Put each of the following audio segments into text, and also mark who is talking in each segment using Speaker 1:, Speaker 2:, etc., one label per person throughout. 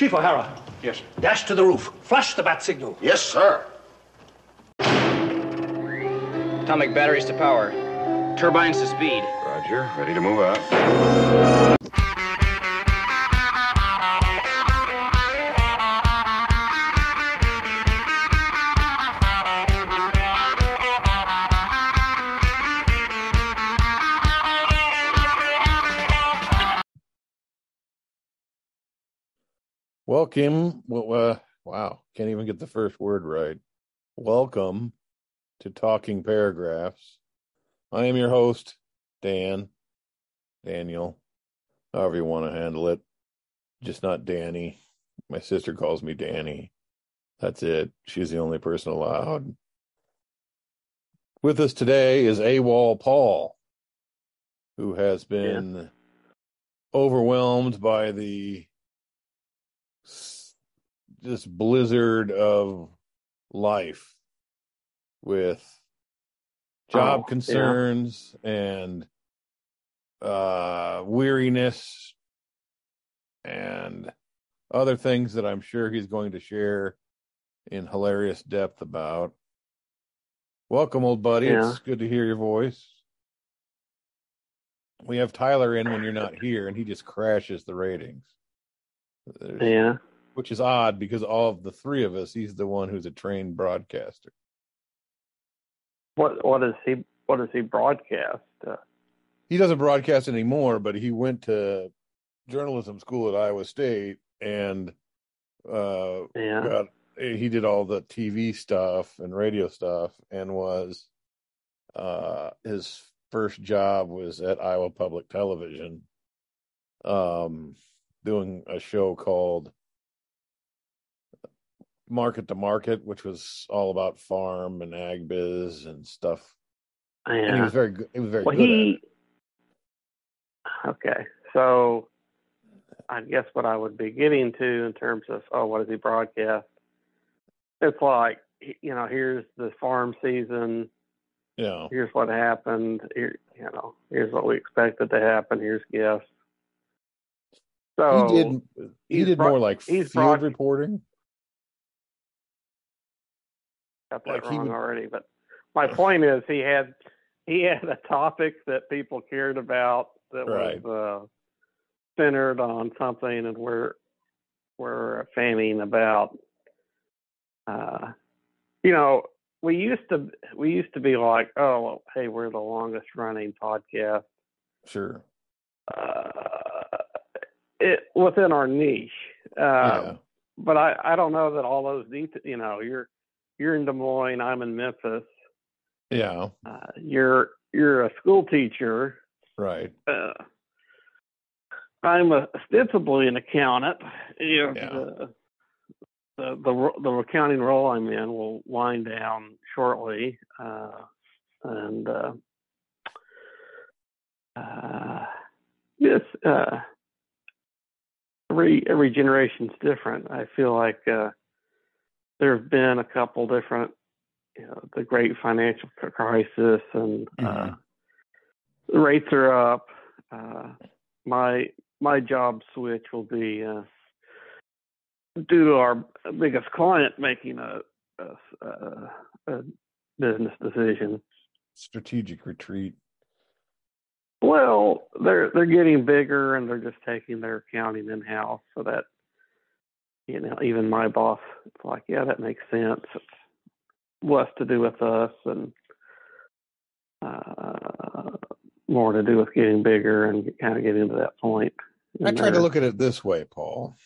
Speaker 1: Chief O'Hara.
Speaker 2: Yes.
Speaker 1: Dash to the roof. Flash the bat signal.
Speaker 2: Yes, sir.
Speaker 3: Atomic batteries to power. Turbines to speed.
Speaker 2: Roger. Ready to move out.
Speaker 4: Welcome. Well, uh, wow, can't even get the first word right. Welcome to Talking Paragraphs. I am your host, Dan, Daniel, however you want to handle it. Just not Danny. My sister calls me Danny. That's it. She's the only person allowed. With us today is AWOL Paul, who has been overwhelmed by the s- just blizzard of life with job
Speaker 5: Oh, yeah.
Speaker 4: concerns and uh weariness and other things that I'm sure he's going to share in hilarious depth about. Welcome, old buddy.
Speaker 5: Yeah.
Speaker 4: It's good to hear your voice. We have Tyler in when you're not here, and he just crashes the ratings. There's-
Speaker 5: Yeah.
Speaker 4: Which is odd because all of the three of us, he's the one who's a trained broadcaster.
Speaker 5: What what does he what does he broadcast? Uh,
Speaker 4: He doesn't broadcast anymore, but he went to journalism school at Iowa State and uh
Speaker 5: yeah.
Speaker 4: got he did all the TV stuff and radio stuff and was uh his first job was at Iowa Public Television um doing a show called Market to Market which was all about farm and ag biz and stuff oh, and he was very good he was very
Speaker 5: Well,
Speaker 4: good
Speaker 5: he. Okay, so I guess what I would be getting to in terms of oh, what does he broadcast? It's like you know, here's the farm season.
Speaker 4: yeah
Speaker 5: Here's what happened. Here, you know, here's what we expected to happen. Here's gifts. So
Speaker 4: he did he did more like field
Speaker 5: broad-
Speaker 4: reporting
Speaker 5: got that
Speaker 4: like
Speaker 5: wrong
Speaker 4: would-
Speaker 5: already. But my point is, he had he had a topic that people cared about that
Speaker 4: Right.
Speaker 5: was uh, centered on something, and we're we're fanning about. Uh, you know, we used to we used to be like, oh, hey, we're the longest running podcast.
Speaker 4: sure
Speaker 5: Uh, it within our niche. Uh,
Speaker 4: yeah
Speaker 5: but I, I don't know that all those details. You know, you're you're in Des Moines, I'm in Memphis.
Speaker 4: yeah
Speaker 5: Uh, you're you're a school teacher.
Speaker 4: right
Speaker 5: Uh, I'm a, ostensibly an accountant. If
Speaker 4: Yeah.
Speaker 5: the, the the the accounting role I'm in will wind down shortly, uh, and uh, uh, yes, uh, every every generation's different. I feel like uh, there have been a couple different, you know, the great financial crisis, and uh,
Speaker 4: Mhm.
Speaker 5: the rates are up. Uh, my my job switch will be uh, due to our biggest client making a, a, a, a business decision.
Speaker 4: strategic retreat
Speaker 5: Well, they're they're getting bigger and they're just taking their accounting in house, so that you know even my boss, it's like, yeah, that makes sense. It's less to do with us and uh, more to do with getting bigger and kind of getting to that point.
Speaker 4: I try to look at it this way, Paul.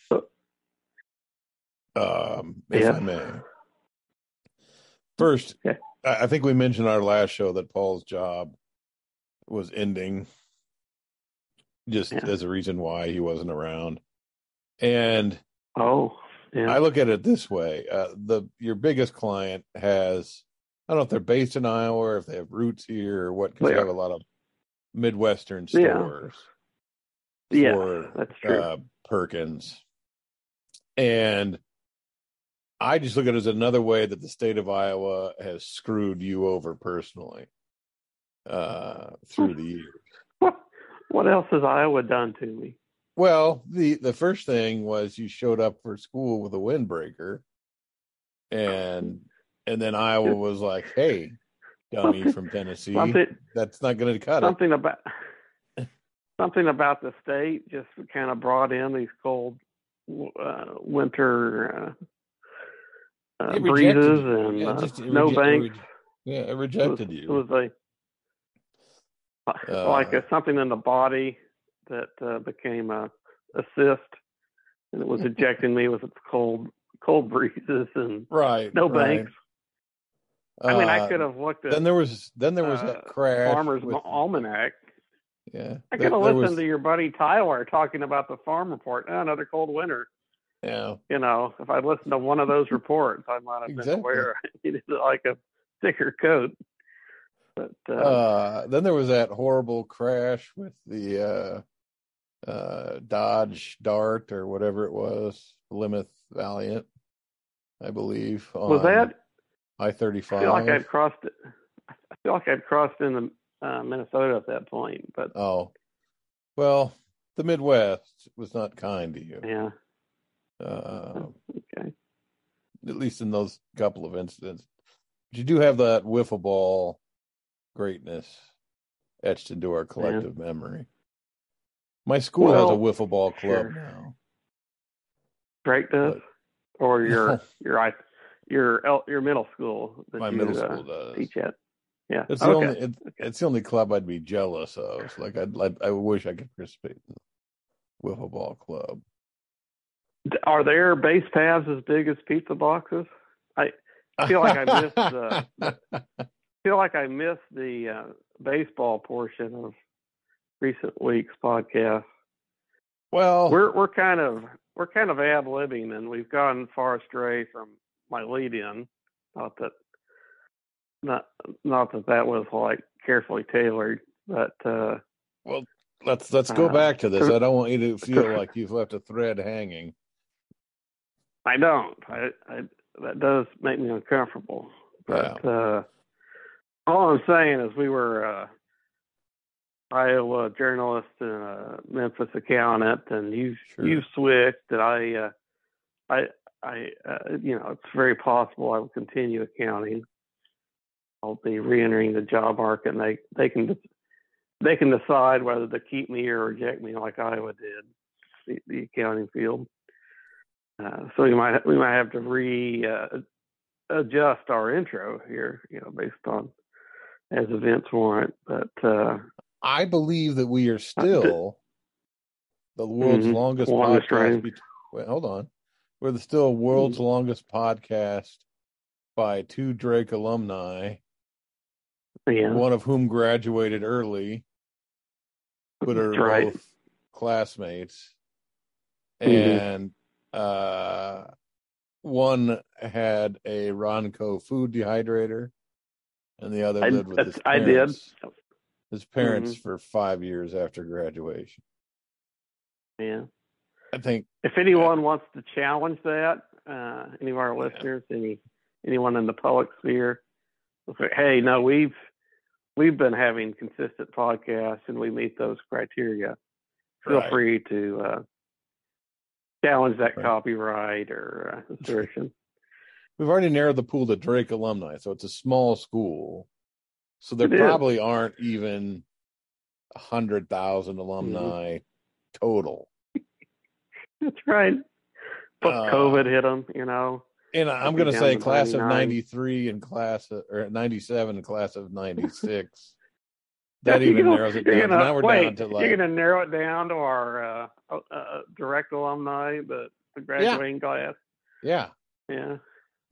Speaker 4: Um, if
Speaker 5: Yeah.
Speaker 4: I may. First,
Speaker 5: Okay.
Speaker 4: I I think we mentioned our last show that Paul's job was ending just
Speaker 5: Yeah.
Speaker 4: as a reason why he wasn't around. And
Speaker 5: Oh, yeah.
Speaker 4: I look at it this way: uh, the your biggest client has I don't know if they're based in Iowa or if they have roots here or what, because
Speaker 5: They
Speaker 4: have a lot of Midwestern stores.
Speaker 5: yeah,
Speaker 4: for,
Speaker 5: that's true.
Speaker 4: uh, Perkins. And I just look at it as another way that the state of Iowa has screwed you over personally uh, through the years.
Speaker 5: what what else has Iowa done to me?
Speaker 4: Well, the the first thing was you showed up for school with a windbreaker, and and then Iowa was like, "Hey, dummy from Tennessee,
Speaker 5: Something
Speaker 4: that's not going to cut it."
Speaker 5: something about something about the state just kind of brought in these cold uh, winter uh, uh, breezes
Speaker 4: you.
Speaker 5: and
Speaker 4: Yeah, just-
Speaker 5: no
Speaker 4: reje-
Speaker 5: banks.
Speaker 4: reje- Yeah, it
Speaker 5: It was,
Speaker 4: rejected
Speaker 5: it was a
Speaker 4: Uh,
Speaker 5: like a, something in the body that uh, became a, a cyst, and it was ejecting me with its cold cold breezes and
Speaker 4: right.
Speaker 5: no
Speaker 4: right.
Speaker 5: banks. I mean, I
Speaker 4: Uh,
Speaker 5: could have looked at
Speaker 4: Then there was then there was
Speaker 5: uh,
Speaker 4: that crash.
Speaker 5: Farmer's
Speaker 4: with-
Speaker 5: Almanac.
Speaker 4: yeah,
Speaker 5: I could have listened
Speaker 4: was-
Speaker 5: to your buddy Tyler talking about the farm report. Oh, another cold winter.
Speaker 4: Yeah,
Speaker 5: You know, if I'd listened to one of those reports, I might have been
Speaker 4: Exactly.
Speaker 5: aware I needed like a thicker coat. But uh,
Speaker 4: uh, then there was that horrible crash with the uh, uh, Dodge Dart or whatever it was, Plymouth Valiant, I believe.
Speaker 5: was that?
Speaker 4: I thirty five?
Speaker 5: I feel like? I'd crossed it. I feel like I'd crossed into uh, Minnesota at that point. But
Speaker 4: Oh, well, the Midwest was not kind to you.
Speaker 5: yeah,
Speaker 4: Uh,
Speaker 5: okay.
Speaker 4: at least in those couple of incidents. You do have that wiffle ball greatness etched into our collective memory. My school has a
Speaker 5: Well,
Speaker 4: wiffle ball club
Speaker 5: sure.
Speaker 4: now.
Speaker 5: Drake does, or your your your your middle school that
Speaker 4: My
Speaker 5: you
Speaker 4: middle
Speaker 5: uh,
Speaker 4: school does.
Speaker 5: teach at. Yeah.
Speaker 4: It's the
Speaker 5: okay.
Speaker 4: only it, it's the only club I'd be jealous of. Like I'd, I'd I wish I could participate in the wiffle ball club.
Speaker 5: Are there base paths as big as pizza boxes? I feel like I missed the- feel like I missed the uh, baseball portion of recent week's podcast.
Speaker 4: well,
Speaker 5: We're we're kind of we're kind of ad libbing, and we've gone far astray from my lead in. Not that not not that that was like carefully tailored, but uh, well,
Speaker 4: let's let's go
Speaker 5: uh,
Speaker 4: back to this. I don't want you to feel like you've left a thread hanging.
Speaker 5: I don't. I, I that does make me uncomfortable. But uh, all I'm saying is we were uh, Iowa journalist and a Memphis accountant, and you
Speaker 4: Sure.
Speaker 5: you switched, and I uh, I I uh, you know it's very possible I will continue accounting. I'll be reentering the job market, and they they can they can decide whether to keep me or reject me, like Iowa did, the, the accounting field. Uh, so we might we might have to re uh, adjust our intro here, you know, based on as events warrant. But uh,
Speaker 4: I believe that we are still the world's
Speaker 5: Mhm.
Speaker 4: longest,
Speaker 5: Longest
Speaker 4: podcast. bet- Wait, hold on. We're the still world's
Speaker 5: Mm-hmm.
Speaker 4: longest podcast by two Drake alumni,
Speaker 5: yeah,
Speaker 4: one of whom graduated early, but are
Speaker 5: right.
Speaker 4: both classmates.
Speaker 5: Mhm.
Speaker 4: And uh, one had a Ronco food dehydrator, and the other
Speaker 5: I-
Speaker 4: lived with his
Speaker 5: that's- I did.
Speaker 4: parents. His parents
Speaker 5: Mhm.
Speaker 4: for five years after graduation.
Speaker 5: yeah.
Speaker 4: I think
Speaker 5: If anyone wants to challenge that, uh, any of our listeners, any anyone in the public sphere, say, hey, no, we've we've been having consistent podcasts and we meet those criteria. Feel
Speaker 4: Right.
Speaker 5: free to uh, challenge that
Speaker 4: Right.
Speaker 5: copyright or uh, assertion.
Speaker 4: We've already narrowed the pool to Drake alumni, so it's a small school. So there
Speaker 5: It is.
Speaker 4: probably aren't even a hundred thousand
Speaker 5: Mm-hmm.
Speaker 4: alumni total.
Speaker 5: That's right. But
Speaker 4: Uh,
Speaker 5: COVID hit them, you know.
Speaker 4: And I'm going to say class of 93 and class of, or 97 and class of 96. that even
Speaker 5: gonna-
Speaker 4: narrows it down.
Speaker 5: Gonna-
Speaker 4: now we're
Speaker 5: wait,
Speaker 4: down to like
Speaker 5: You're going to narrow it down to our uh, uh, direct alumni, the, the graduating class.
Speaker 4: yeah,
Speaker 5: Yeah.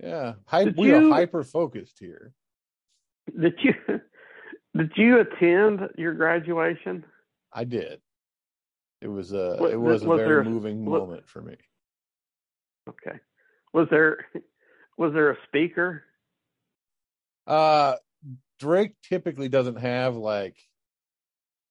Speaker 4: Yeah.
Speaker 5: Did
Speaker 4: we are hyper focused here.
Speaker 5: Did you did you attend your graduation?
Speaker 4: I did. It was a
Speaker 5: Wa-
Speaker 4: it was a very
Speaker 5: there-
Speaker 4: moving
Speaker 5: wa-
Speaker 4: moment for me.
Speaker 5: Okay. Was there was there a speaker?
Speaker 4: Uh Drake typically doesn't have like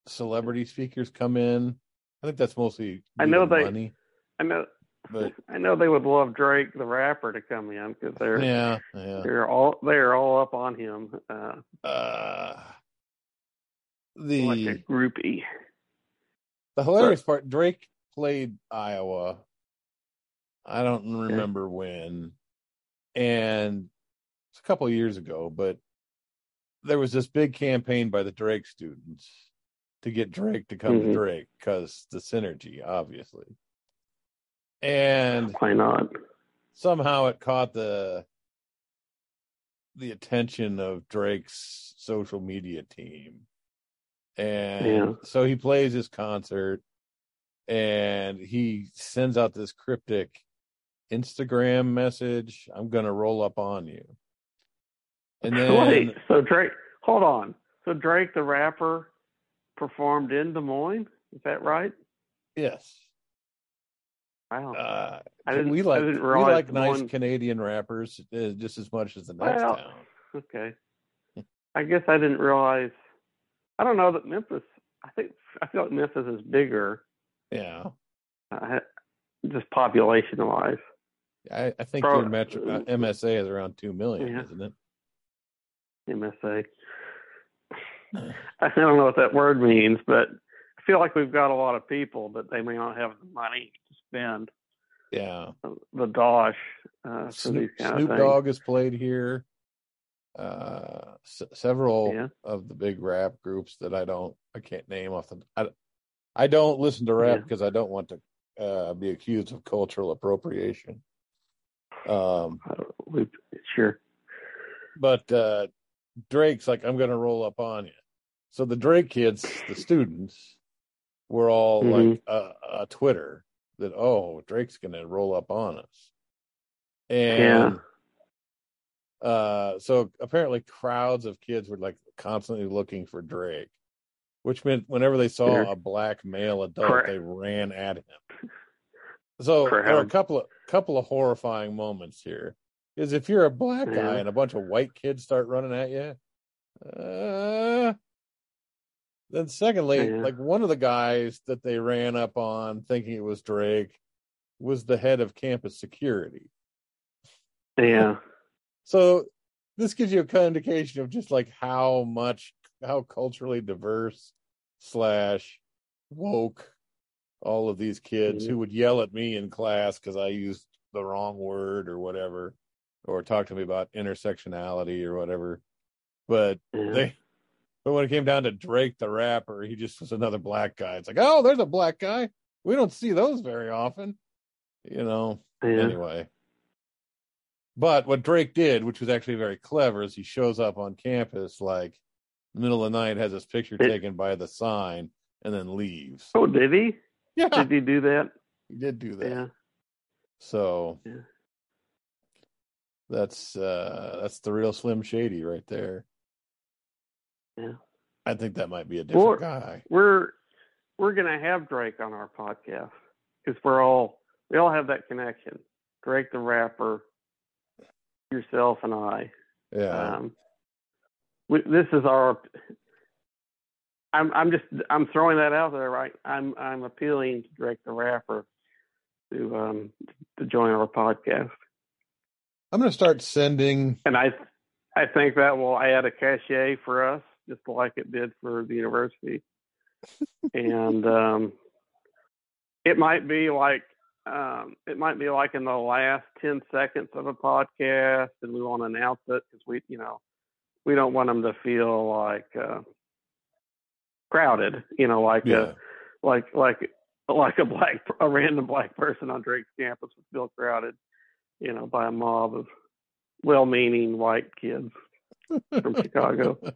Speaker 4: celebrity speakers come in. I think that's mostly
Speaker 5: I know they-
Speaker 4: money,
Speaker 5: I know
Speaker 4: but
Speaker 5: I know they would love Drake the rapper to come in because they're
Speaker 4: yeah, yeah.
Speaker 5: they're all they're all up on him uh,
Speaker 4: Uh
Speaker 5: like a
Speaker 4: the
Speaker 5: groupie.
Speaker 4: the hilarious part, Drake played Iowa. I don't remember when, and it's a couple of years ago, but there was this big campaign by the Drake students to get Drake to come
Speaker 5: Mhm.
Speaker 4: to Drake because the synergy, obviously. And
Speaker 5: Why not?
Speaker 4: somehow it caught the the attention of Drake's social media team. And
Speaker 5: Yeah.
Speaker 4: so he plays his concert and he sends out this cryptic Instagram message, I'm going to roll up on you. And then
Speaker 5: Wait, so Drake, hold on. So Drake the rapper performed in Des Moines. Is that right?
Speaker 4: yes.
Speaker 5: Wow.
Speaker 4: Uh,
Speaker 5: I didn't-
Speaker 4: we like
Speaker 5: didn't
Speaker 4: we like nice
Speaker 5: Moines-
Speaker 4: Canadian rappers uh, just as much as the next
Speaker 5: Well,
Speaker 4: town.
Speaker 5: okay. I guess I didn't realize. I don't know that Memphis. I think I feel like Memphis is bigger,
Speaker 4: Yeah.
Speaker 5: uh, just population wise.
Speaker 4: I, I think
Speaker 5: Pro-
Speaker 4: your metro uh, MSA is around two million,
Speaker 5: Yeah.
Speaker 4: isn't it?
Speaker 5: MSA. I don't know what that word means, but I feel like we've got a lot of people, but they may not have the money spend
Speaker 4: Yeah.
Speaker 5: the dosh uh,
Speaker 4: Snoop, Snoop. Dogg has played here. Uh, s- several
Speaker 5: Yeah.
Speaker 4: of the big rap groups that I don't, I can't name off the. I, I don't listen to rap
Speaker 5: Yeah.
Speaker 4: because I don't want to uh, be accused of cultural appropriation. Um,
Speaker 5: Uh, we sure.
Speaker 4: but uh, Drake's like, I'm going to roll up on you. So the Drake kids, the students, were all
Speaker 5: Mhm.
Speaker 4: like uh, uh, Twitter that, oh, Drake's going to roll up on us. And uh, so apparently crowds of kids were like constantly looking for Drake, which meant whenever they saw
Speaker 5: Sure.
Speaker 4: a black male adult,
Speaker 5: Correct.
Speaker 4: they ran at him. So there are a couple of couple of horrifying moments here. Is if you're a black guy
Speaker 5: Yeah.
Speaker 4: and a bunch of white kids start running at you, uh, then secondly,
Speaker 5: Yeah.
Speaker 4: like one of the guys that they ran up on thinking it was Drake was the head of campus security.
Speaker 5: Yeah.
Speaker 4: So this gives you a kind of indication of just like how much how culturally diverse slash woke all of these kids
Speaker 5: Mhm.
Speaker 4: who would yell at me in class because I used the wrong word or whatever, or talk to me about intersectionality or whatever. But they but when it came down to Drake the rapper, he just was another black guy. It's like, oh, there's a black guy. We don't see those very often. You know,
Speaker 5: yeah.
Speaker 4: anyway. But what Drake did, which was actually very clever, is he shows up on campus like middle of the night, has his picture taken by the sign, and then leaves.
Speaker 5: Oh, did he?
Speaker 4: Yeah,
Speaker 5: Did he do that?
Speaker 4: he did do that.
Speaker 5: Yeah.
Speaker 4: So
Speaker 5: Yeah.
Speaker 4: that's uh that's the real Slim Shady right there.
Speaker 5: Yeah.
Speaker 4: I think that might be a different
Speaker 5: Well-
Speaker 4: guy.
Speaker 5: We're we're gonna have Drake on our podcast because we're all we all have that connection. Drake the rapper, yourself and I.
Speaker 4: Yeah.
Speaker 5: Um, we, this is our. I'm I'm just I'm throwing that out there, right? I'm I'm appealing to Drake the rapper to um to join our podcast,
Speaker 4: I'm gonna start sending
Speaker 5: and I I think that will add a cachet for us, just like it did for the university, and um, it might be like um, it might be like in the last ten seconds of a podcast, and we want to announce it because we you know we don't want them to feel like uh, crowded, you know, like
Speaker 4: yeah.
Speaker 5: uh, like like like a black a random black person on Drake's campus would feel crowded, you know, by a mob of well-meaning white kids from Chicago.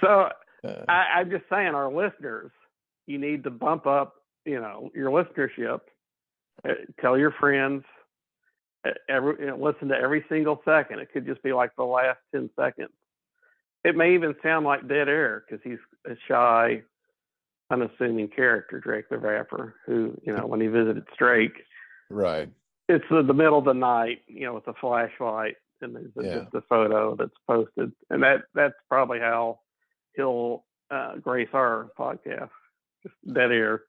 Speaker 5: So
Speaker 4: Uh,
Speaker 5: I, I'm just saying, our listeners, you need to bump up, you know, your listenership. Uh, tell your friends. uh, Every you know, listen to every single second. It could just be like the last ten seconds. It may even sound like dead air because he's a shy, unassuming character, Drake the rapper, who you know when he visited Drake,
Speaker 4: right.
Speaker 5: it's the, the middle of the night, you know, with a flashlight, and there's a,
Speaker 4: Yeah.
Speaker 5: just a photo that's posted, and that that's probably how he'll uh, grace our podcast, just dead air,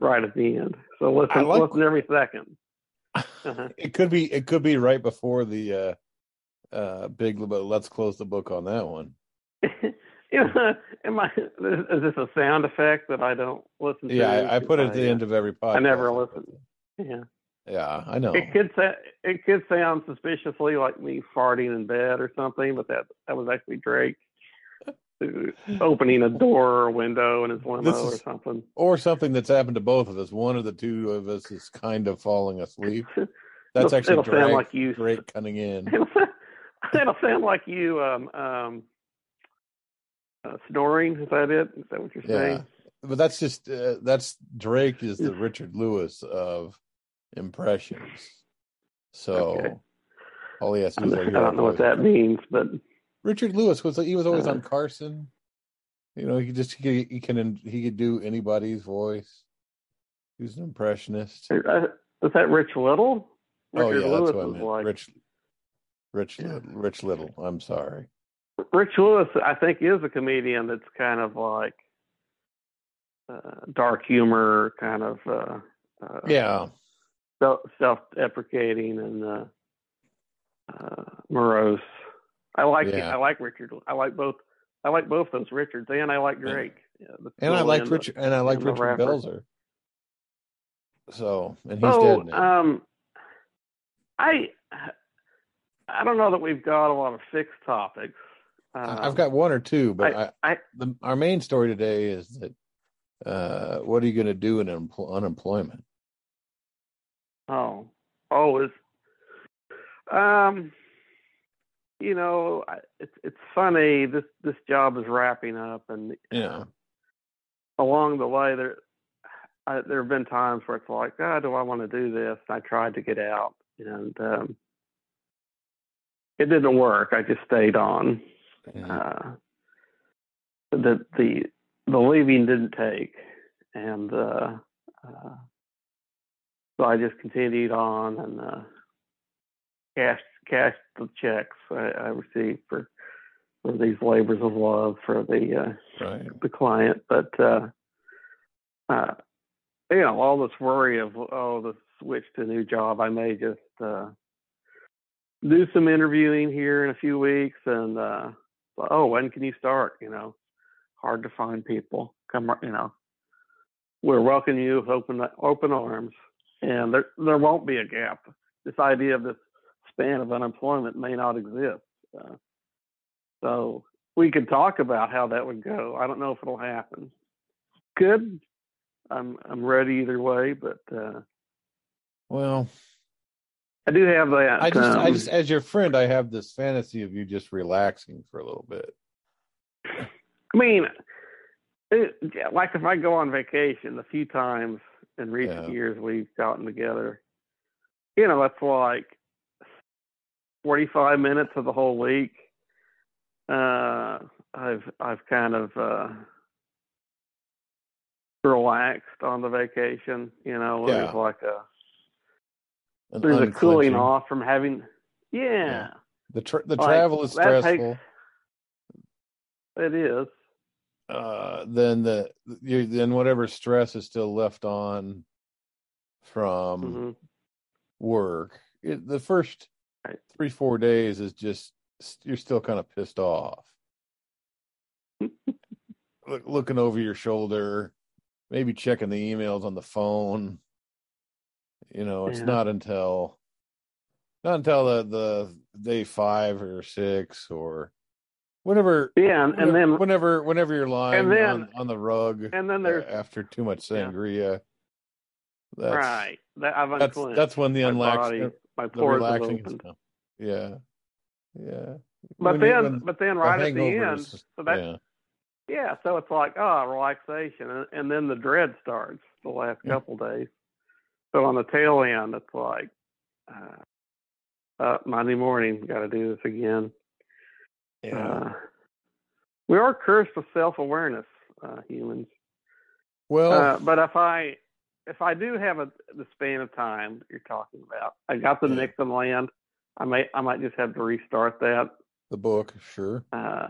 Speaker 5: right at the end. So listen,
Speaker 4: like-
Speaker 5: listen every second. Uh-huh.
Speaker 4: It could be it could be right before the uh uh big but let's close the book on that one.
Speaker 5: you know, am I? Is this a sound effect that I don't listen to?
Speaker 4: Yeah, I, I put it at the
Speaker 5: I,
Speaker 4: end of every podcast.
Speaker 5: I never listen. Yeah,
Speaker 4: Yeah, I know.
Speaker 5: it could sa- it could sound suspiciously like me farting in bed or something, but that that was actually Drake opening a door or a window in his limo
Speaker 4: This
Speaker 5: or something.
Speaker 4: Or something that's happened to both of us. One of the two of us is kind of falling asleep. That's
Speaker 5: It'll-
Speaker 4: actually
Speaker 5: it'll sound
Speaker 4: Drake,
Speaker 5: like you.
Speaker 4: Drake coming in.
Speaker 5: It'll, it'll sound like you um um uh, snoring. Is that it? Is that what you're saying? Yeah.
Speaker 4: But that's just uh, that's Drake is the Richard Lewis of impressions. So
Speaker 5: Okay.
Speaker 4: all he has to
Speaker 5: I
Speaker 4: do is
Speaker 5: don't, I don't know what that means, but
Speaker 4: Richard Lewis was he was always
Speaker 5: Uh,
Speaker 4: on Carson. You know, he just he, he can he could do anybody's voice. He's an impressionist.
Speaker 5: uh, is that Rich Little?
Speaker 4: oh
Speaker 5: Richard
Speaker 4: yeah,
Speaker 5: Lewis
Speaker 4: that's what I
Speaker 5: was
Speaker 4: meant.
Speaker 5: like
Speaker 4: Rich, Rich,
Speaker 5: Yeah.
Speaker 4: Rich Little. I'm sorry.
Speaker 5: Rich Lewis, I think, is a comedian that's kind of like uh, dark humor, kind of uh, uh,
Speaker 4: Yeah,
Speaker 5: self deprecating and uh, uh, morose. I like
Speaker 4: Yeah.
Speaker 5: I like Richard. I like both. I like both of those Richards, and I like Drake. Yeah,
Speaker 4: and I like Richard, and I like Richard. Belzer. So, and he's
Speaker 5: So,
Speaker 4: dead now.
Speaker 5: um, I I don't know that we've got a lot of fixed topics. Um,
Speaker 4: I've got one or two, but I,
Speaker 5: I-
Speaker 4: the, our main story today is that uh, what are you going to do in unempl- unemployment?
Speaker 5: Oh, always. um, you know, I- it's it's funny. This this job is wrapping up, and
Speaker 4: Yeah,
Speaker 5: along the way, there I, there have been times where it's like, God, do I want to do this? I tried to get out, and um, it didn't work. I just stayed on.
Speaker 4: yeah,
Speaker 5: Uh, the the the leaving didn't take, and uh, uh, so I just continued on and uh, cashed cashed the checks I, I received for for these labors of love for the uh,
Speaker 4: right.
Speaker 5: the client, but uh, uh, you know all this worry of oh the switch to a new job, I may just uh, do some interviewing here in a few weeks and uh, oh when can you start? You know, hard to find people. Come you know, we're welcoming you with open open arms, and there there won't be a gap. This idea of this span of unemployment may not exist. Uh, so we could talk about how that would go. I don't know if it'll happen. Could. I'm I'm ready either way, but uh,
Speaker 4: Well,
Speaker 5: I do have that.
Speaker 4: I just, I
Speaker 5: um,
Speaker 4: just, as your friend, I have this fantasy of you just relaxing for a little bit.
Speaker 5: I mean, it, like if I go on vacation, the few times in recent
Speaker 4: Yeah.
Speaker 5: years we've gotten together, you know, that's like 45 minutes of the whole week. Uh, I've I've kind of uh, relaxed on the vacation. You know,
Speaker 4: Yeah.
Speaker 5: there's like a
Speaker 4: An
Speaker 5: there's a cooling off from having. Yeah,
Speaker 4: Yeah. The tra- the
Speaker 5: Like,
Speaker 4: travel is
Speaker 5: that takes-
Speaker 4: stressful.
Speaker 5: it is.
Speaker 4: Uh, then the you, then whatever stress is still left on from
Speaker 5: hmm
Speaker 4: work. It, the first three four days is just you're still kind of pissed off. Look, looking over your shoulder, maybe checking the emails on the phone. You know, it's
Speaker 5: Yeah.
Speaker 4: not until not until the the day five or six or whatever
Speaker 5: Yeah, and, and then
Speaker 4: whenever whenever you're lying
Speaker 5: then-
Speaker 4: on, on the rug
Speaker 5: and then
Speaker 4: uh,
Speaker 5: there's
Speaker 4: after too much
Speaker 5: Yeah.
Speaker 4: sangria, that's
Speaker 5: right. That I've
Speaker 4: that's that's when the
Speaker 5: my
Speaker 4: unlax
Speaker 5: body, my
Speaker 4: the
Speaker 5: pores have
Speaker 4: relaxing is
Speaker 5: opened.
Speaker 4: Yeah, yeah.
Speaker 5: But
Speaker 4: When you-
Speaker 5: then,
Speaker 4: when
Speaker 5: but then
Speaker 4: the
Speaker 5: right at the end, so that
Speaker 4: yeah,
Speaker 5: yeah, so it's like oh relaxation, and, and then the dread starts the last
Speaker 4: Yeah.
Speaker 5: couple days. So on the tail end, it's like uh, uh, Monday morning, got to do this again.
Speaker 4: Yeah.
Speaker 5: Uh, we are cursed with self awareness, uh, humans.
Speaker 4: well,
Speaker 5: Uh, but if I if I do have a the span of time that you're talking about, I got the
Speaker 4: Yeah.
Speaker 5: Nixon land. I may I might just have to restart that.
Speaker 4: the book, sure.
Speaker 5: Uh,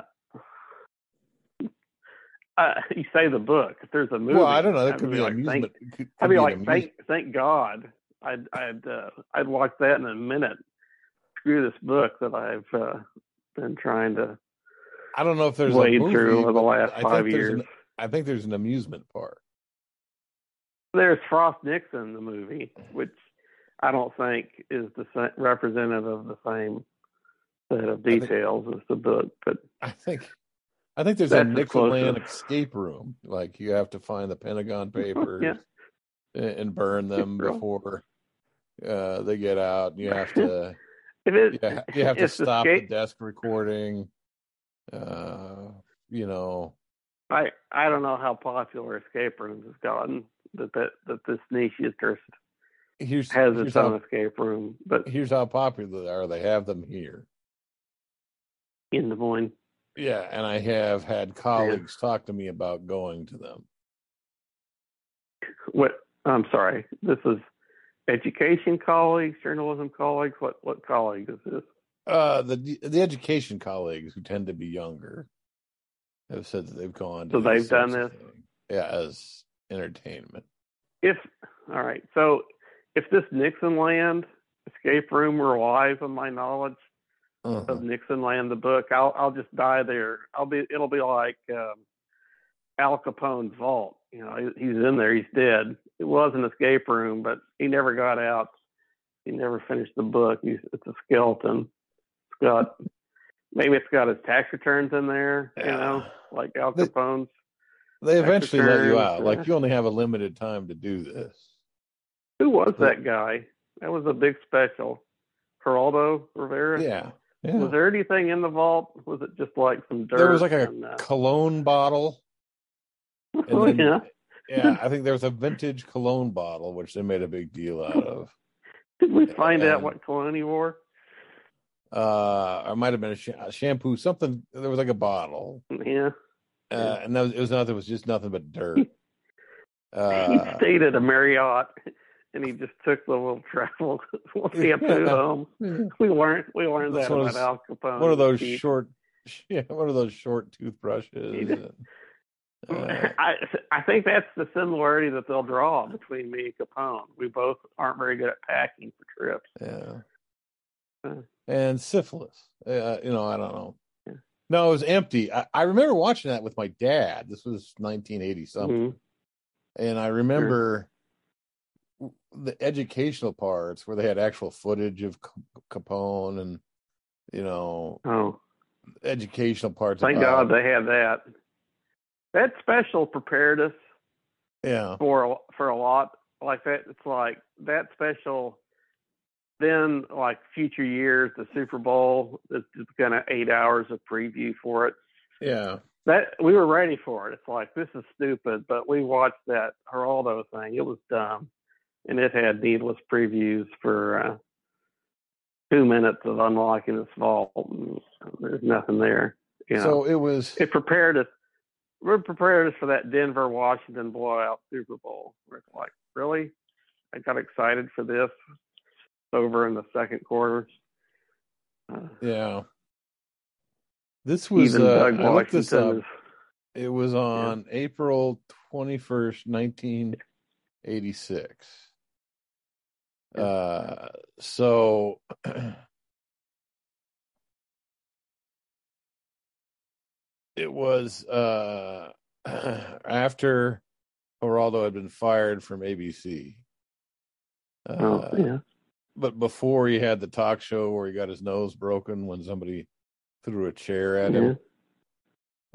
Speaker 5: uh, you say the book. If there's a movie,
Speaker 4: Well, I don't know. That could be
Speaker 5: like,
Speaker 4: amusement.
Speaker 5: Thank,
Speaker 4: Could, could
Speaker 5: I'd be
Speaker 4: an
Speaker 5: like, thank, thank God. I'd, I'd, uh, I'd watch that in a minute. Screw this book that I've uh, been trying to
Speaker 4: I don't know if there's a
Speaker 5: wade
Speaker 4: movie,
Speaker 5: through over the last five years.
Speaker 4: An, I think there's an amusement park.
Speaker 5: There's Frost Nixon, the movie, which I don't think is the sa- representative of the same set of
Speaker 4: think-
Speaker 5: details as the book. But
Speaker 4: I think I think there's a Nixonland escape room. Like you have to find the Pentagon papers
Speaker 5: Yeah.
Speaker 4: and, burn them before uh, they get out. And you have to
Speaker 5: it,
Speaker 4: you, ha- you have to
Speaker 5: it's the
Speaker 4: stop the desk recording. Uh, you know,
Speaker 5: I I don't know how popular escape rooms has gotten that that, that this niche interest
Speaker 4: here's
Speaker 5: has
Speaker 4: here's
Speaker 5: its own
Speaker 4: how,
Speaker 5: escape room, but
Speaker 4: here's how popular they are. They have them here.
Speaker 5: in Des Moines.
Speaker 4: Yeah, and I have had colleagues talk to me about going to them.
Speaker 5: What I'm sorry, this is education colleagues, journalism colleagues. What what colleague is this?
Speaker 4: Uh, the the education colleagues who tend to be younger have said that they've gone. To
Speaker 5: So they've done this?
Speaker 4: yeah, as entertainment.
Speaker 5: If all right, so if this Nixon Land escape room were alive, in my knowledge
Speaker 4: Uh-huh.
Speaker 5: of Nixon Land, the book, I'll I'll just die there. I'll be it'll be like um, Al Capone's vault. You know, he, he's in there, he's dead. It was an escape room, but he never got out. He never finished the book. He's it's a skeleton. It's got maybe it's got his tax returns in there. You know, like Al Capone's.
Speaker 4: They eventually let you out. Like you only have a limited time to do this.
Speaker 5: Who was that guy? That was a big special. Geraldo Rivera.
Speaker 4: Yeah, yeah.
Speaker 5: Was there anything in the vault? Was it just like some dirt?
Speaker 4: there was like a
Speaker 5: and, uh,
Speaker 4: cologne bottle. and
Speaker 5: oh,
Speaker 4: then-
Speaker 5: yeah.
Speaker 4: Yeah, I think there was a vintage cologne bottle, which they made a big deal out of.
Speaker 5: Did we find out what cologne he wore?
Speaker 4: Uh, or might have been a, sh- a shampoo, something. There was like a bottle,
Speaker 5: Yeah.
Speaker 4: uh,
Speaker 5: Yeah.
Speaker 4: and that was, it was nothing. It was just nothing but dirt.
Speaker 5: he
Speaker 4: Uh,
Speaker 5: stayed at a Marriott and he just took the little travel shampoo home. We learned we learned
Speaker 4: That's
Speaker 5: that about Al Capone.
Speaker 4: one of those short, yeah, one of those short toothbrushes. Uh,
Speaker 5: I I think that's the similarity that they'll draw between me and Capone. We both aren't very good at packing for trips.
Speaker 4: yeah,
Speaker 5: Uh.
Speaker 4: and syphilis. Uh, you know, I don't know.
Speaker 5: Yeah.
Speaker 4: No, it was empty. I, I remember watching that with my dad. This was 1980 something.
Speaker 5: Mhm.
Speaker 4: and I remember the educational parts where they had actual footage of Capone and you know
Speaker 5: Oh,
Speaker 4: educational parts.
Speaker 5: thank God they had that. That special prepared us
Speaker 4: yeah,
Speaker 5: for a, for a lot like that. It's like that special. Then, like future years, the Super Bowl, it's kind of eight hours of preview for it.
Speaker 4: yeah,
Speaker 5: That we were ready for it. It's like this is stupid, but we watched that Geraldo thing. It was dumb, and it had needless previews for uh, two minutes of unlocking this vault. There's nothing there. You know,
Speaker 4: So it was.
Speaker 5: it prepared us. We prepared us for that Denver Washington blowout Super Bowl. Where it's like, really? I got excited for this over in the second quarter. Uh,
Speaker 4: Yeah. This was. Uh, I looked this up.
Speaker 5: is
Speaker 4: It was on April twenty first, nineteen eighty six. Uh, so. it was uh after Geraldo had been fired from ABC. Uh,
Speaker 5: oh yeah.
Speaker 4: But before he had the talk show where he got his nose broken when somebody threw a chair at him.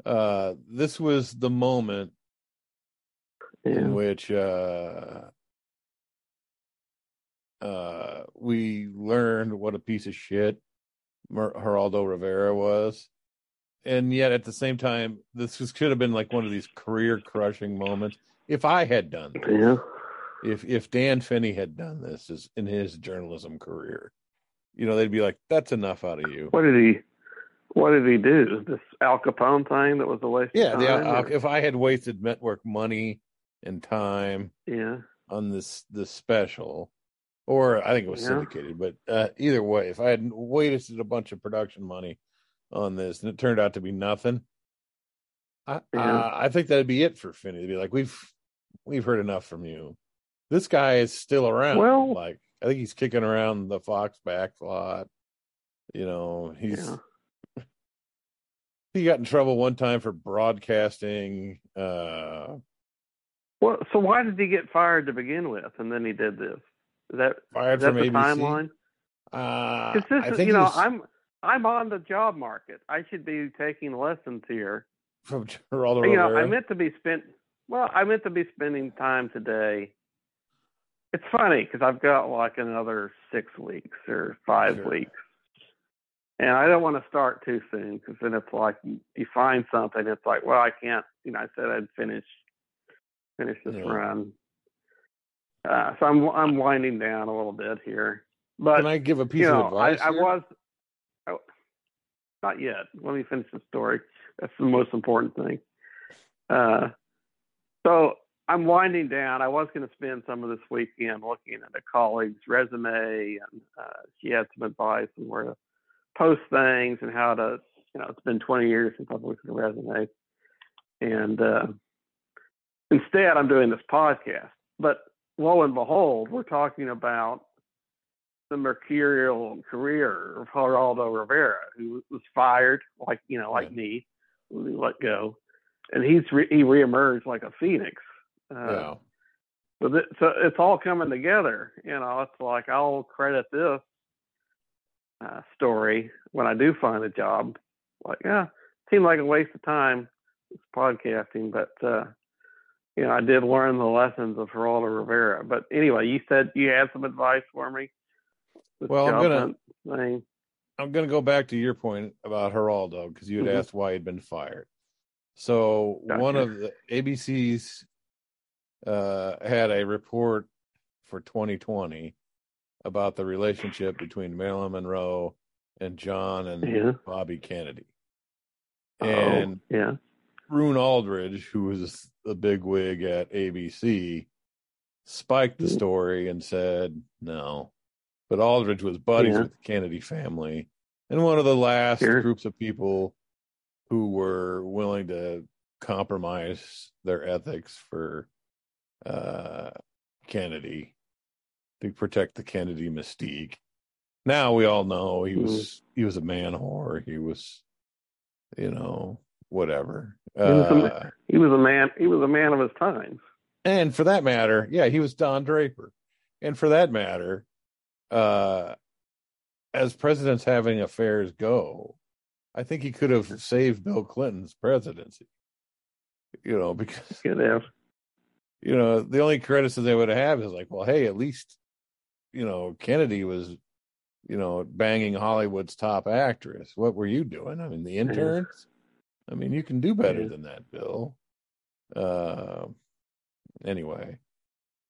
Speaker 4: Uh, this was the moment
Speaker 5: Yeah.
Speaker 4: in which uh, uh, we learned what a piece of shit Geraldo Rivera was. And yet, at the same time, this was, could have been like one of these career crushing moments. If I had done this,
Speaker 5: Yeah.
Speaker 4: if if Dan Finney had done this as, in his journalism career, you know, they'd be like, "That's enough out of you."
Speaker 5: What did he? What did he do? This Al Capone thing that was a waste.
Speaker 4: Yeah, the, uh, if I had wasted network money and time
Speaker 5: yeah.
Speaker 4: on this this special, or I think it was
Speaker 5: Yeah.
Speaker 4: syndicated, but uh, either way, if I had wasted a bunch of production money on this and it turned out to be nothing, I
Speaker 5: Yeah.
Speaker 4: uh, I think that'd be it for Finney to be like, "We've we've heard enough from you." This guy is still around.
Speaker 5: Well-
Speaker 4: like I think he's kicking around the Fox back lot. You know, he's
Speaker 5: Yeah.
Speaker 4: he got in trouble one time for broadcasting. Uh,
Speaker 5: Well, so why did he get fired to begin with, and then he did this? Is that
Speaker 4: fired
Speaker 5: is that
Speaker 4: from
Speaker 5: the
Speaker 4: ABC.
Speaker 5: timeline?
Speaker 4: Uh,
Speaker 5: Because
Speaker 4: I
Speaker 5: this is,
Speaker 4: think
Speaker 5: you know,
Speaker 4: was
Speaker 5: I'm I'm on the job market. I should be taking lessons here.
Speaker 4: from Geraldo
Speaker 5: you know,
Speaker 4: Rivera.
Speaker 5: I meant to be spent. Well, I meant to be spending time today. It's funny because I've got like another six weeks or five
Speaker 4: Sure.
Speaker 5: weeks, and I don't want to start too soon because then it's like you, you find something. It's like, well, I can't. You know, I said I'd finish finish this
Speaker 4: Yeah.
Speaker 5: run, uh, so I'm I'm winding down a little bit here. But
Speaker 4: Can I give a piece
Speaker 5: you know,
Speaker 4: of advice?
Speaker 5: I, I was not yet. Let me finish the story. That's the most important thing. Uh, so I'm winding down. I was going to spend some of this weekend looking at a colleague's resume, and uh, she had some advice on where to post things and how to. You know, it's been 20 years since I've looked at a resume, and uh, instead I'm doing this podcast. But lo and behold, we're talking about the mercurial career of Geraldo Rivera, who was fired, like you know, like
Speaker 4: Yeah.
Speaker 5: me, let go, and he's re- he reemerged like a phoenix. Uh,
Speaker 4: yeah.
Speaker 5: so, th- so it's all coming together. You know, it's like I'll credit this uh, story when I do find a job. Like, yeah, seemed like a waste of time this podcasting, but uh, you know, I did learn the lessons of Geraldo Rivera. But anyway, you said you had some advice for me.
Speaker 4: Well, I'm gonna-
Speaker 5: thing.
Speaker 4: I'm going to go back to your point about Geraldo because you had
Speaker 5: Mhm.
Speaker 4: asked why he'd been fired. So one of the ABC's uh, had a report for 2020 about the relationship between Marilyn Monroe and John and
Speaker 5: Yeah.
Speaker 4: Bobby Kennedy.
Speaker 5: Oh,
Speaker 4: And
Speaker 5: yeah,
Speaker 4: Roone Arledge, who was a big wig at ABC, spiked the
Speaker 5: Mhm.
Speaker 4: story and said no. But Arledge was buddies
Speaker 5: Yeah.
Speaker 4: with the Kennedy family and one of the last
Speaker 5: Sure.
Speaker 4: groups of people who were willing to compromise their ethics for uh, Kennedy to protect the Kennedy mystique. Now we all know he was he was a man whore. He was, you know, whatever.
Speaker 5: was a
Speaker 4: Uh,
Speaker 5: he was a man. He was a man of his times.
Speaker 4: and for that matter, yeah, he was Don Draper. And for that matter, uh, as presidents having affairs go, I think he could have saved Bill Clinton's presidency. You know, because
Speaker 5: Could have.
Speaker 4: you know the only criticism they would have is like, well, hey, at least you know Kennedy was, you know, banging Hollywood's top actress. What were you doing? I mean, the interns. I mean, you can do better than that, Bill. Uh, anyway,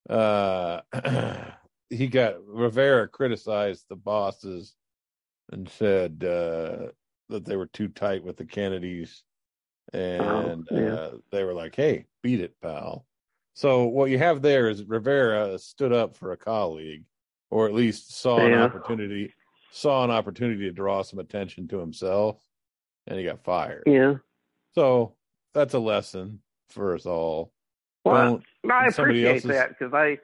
Speaker 4: uh, he got Rivera criticized the bosses and said uh, that they were too tight with the Kennedys, and
Speaker 5: Oh, yeah.
Speaker 4: uh, they were like, "Hey, beat it, pal." So what you have there is Rivera stood up for a colleague, or at least saw an opportunity, saw an opportunity to draw some attention to himself, and he got fired.
Speaker 5: Yeah.
Speaker 4: So that's a lesson for us all.
Speaker 5: Well,
Speaker 4: Don't
Speaker 5: I appreciate
Speaker 4: else's-
Speaker 5: that because I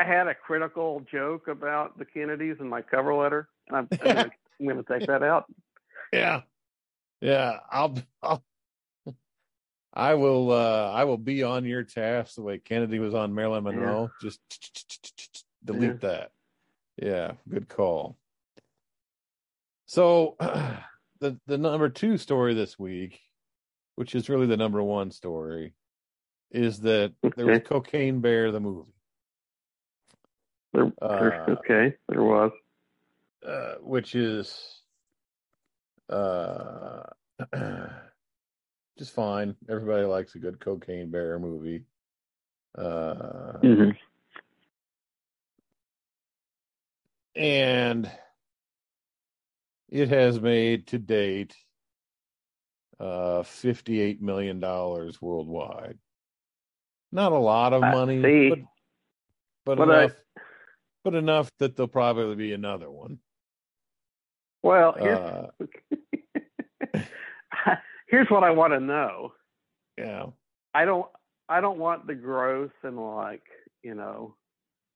Speaker 5: I had a critical joke about the Kennedys in my cover letter, and I'm, I'm, gonna, I'm gonna take that out.
Speaker 4: Yeah. Yeah. I'll, I'll I will uh I will be on your task the way Kennedy was on Marilyn
Speaker 5: Yeah.
Speaker 4: Monroe. Just delete that. Yeah, good call. So the the number two story this week, which is really the number one story, is that there was. Cocaine Bear the movie.
Speaker 5: There,
Speaker 4: Uh,
Speaker 5: there- okay, there was.
Speaker 4: uh, which is uh, just fine. Everybody likes a good cocaine bear movie. Uh,
Speaker 5: Mhm.
Speaker 4: and it has made to date uh, $58 million worldwide. Not a lot of
Speaker 5: Uh,
Speaker 4: money, but, but
Speaker 5: But I-
Speaker 4: enough, but enough that there'll probably be another one.
Speaker 5: Well, here's,
Speaker 4: Uh,
Speaker 5: here's what I want to know.
Speaker 4: yeah.
Speaker 5: I don't I don't want the gross and like, you know,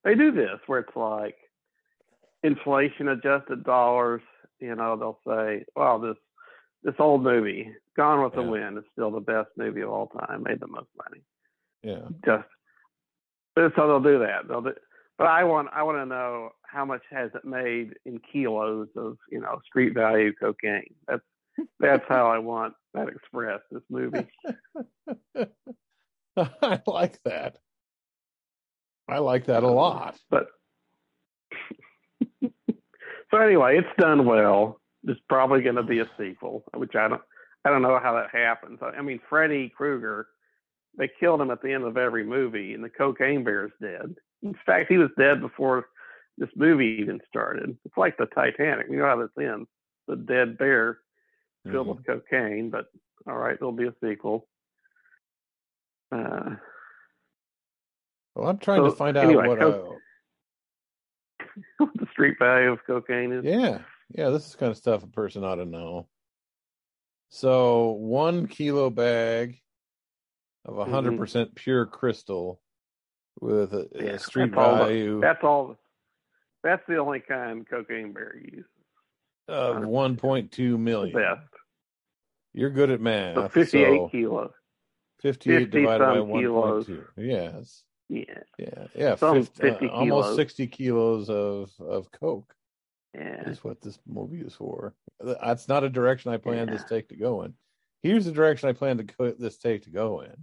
Speaker 5: they do this where it's like inflation adjusted dollars, you know, they'll say, well, this this old movie, Gone with the Wind, is still the best movie of all time. Made the most money.
Speaker 4: Yeah.
Speaker 5: Just so they'll do that. They'll do, but I want I want to know how much has it made in kilos of you know street value cocaine. That's that's how I want that expressed. This movie.
Speaker 4: I like that. I like that a um, lot.
Speaker 5: But so anyway, it's done well. There's probably going to be a sequel, which I don't I don't know how that happens. I mean, Freddy Krueger, they killed him at the end of every movie, and the cocaine bear's dead. In fact, he was dead before this movie even started. It's like the Titanic. You know how this ends? The dead bear filled
Speaker 4: Mhm.
Speaker 5: with cocaine. But all right, there'll be a sequel. Uh,
Speaker 4: Well, I'm trying to find out
Speaker 5: anyway,
Speaker 4: what.
Speaker 5: co- what the street value of cocaine
Speaker 4: uh,
Speaker 5: is.
Speaker 4: yeah, yeah. This is kind of stuff a person ought to know. So, one kilo bag of a 100 percent pure crystal with a, a
Speaker 5: Mm-hmm.
Speaker 4: Street
Speaker 5: that's all the-
Speaker 4: value
Speaker 5: That's all. That's the only kind cocaine bear uses.
Speaker 4: of 1.2 million.
Speaker 5: Best.
Speaker 4: You're good at math.
Speaker 5: So 58
Speaker 4: so
Speaker 5: kilos.
Speaker 4: 58
Speaker 5: 50
Speaker 4: divided by
Speaker 5: kilos.
Speaker 4: 1.2. Yes.
Speaker 5: Yeah.
Speaker 4: Yeah. Yeah.
Speaker 5: Some
Speaker 4: 50, uh, almost 60 kilos of, of Coke
Speaker 5: Yeah.
Speaker 4: is what this movie is for. That's not a direction I planned this take to go in. Here's the direction I plan to go, this take to go in.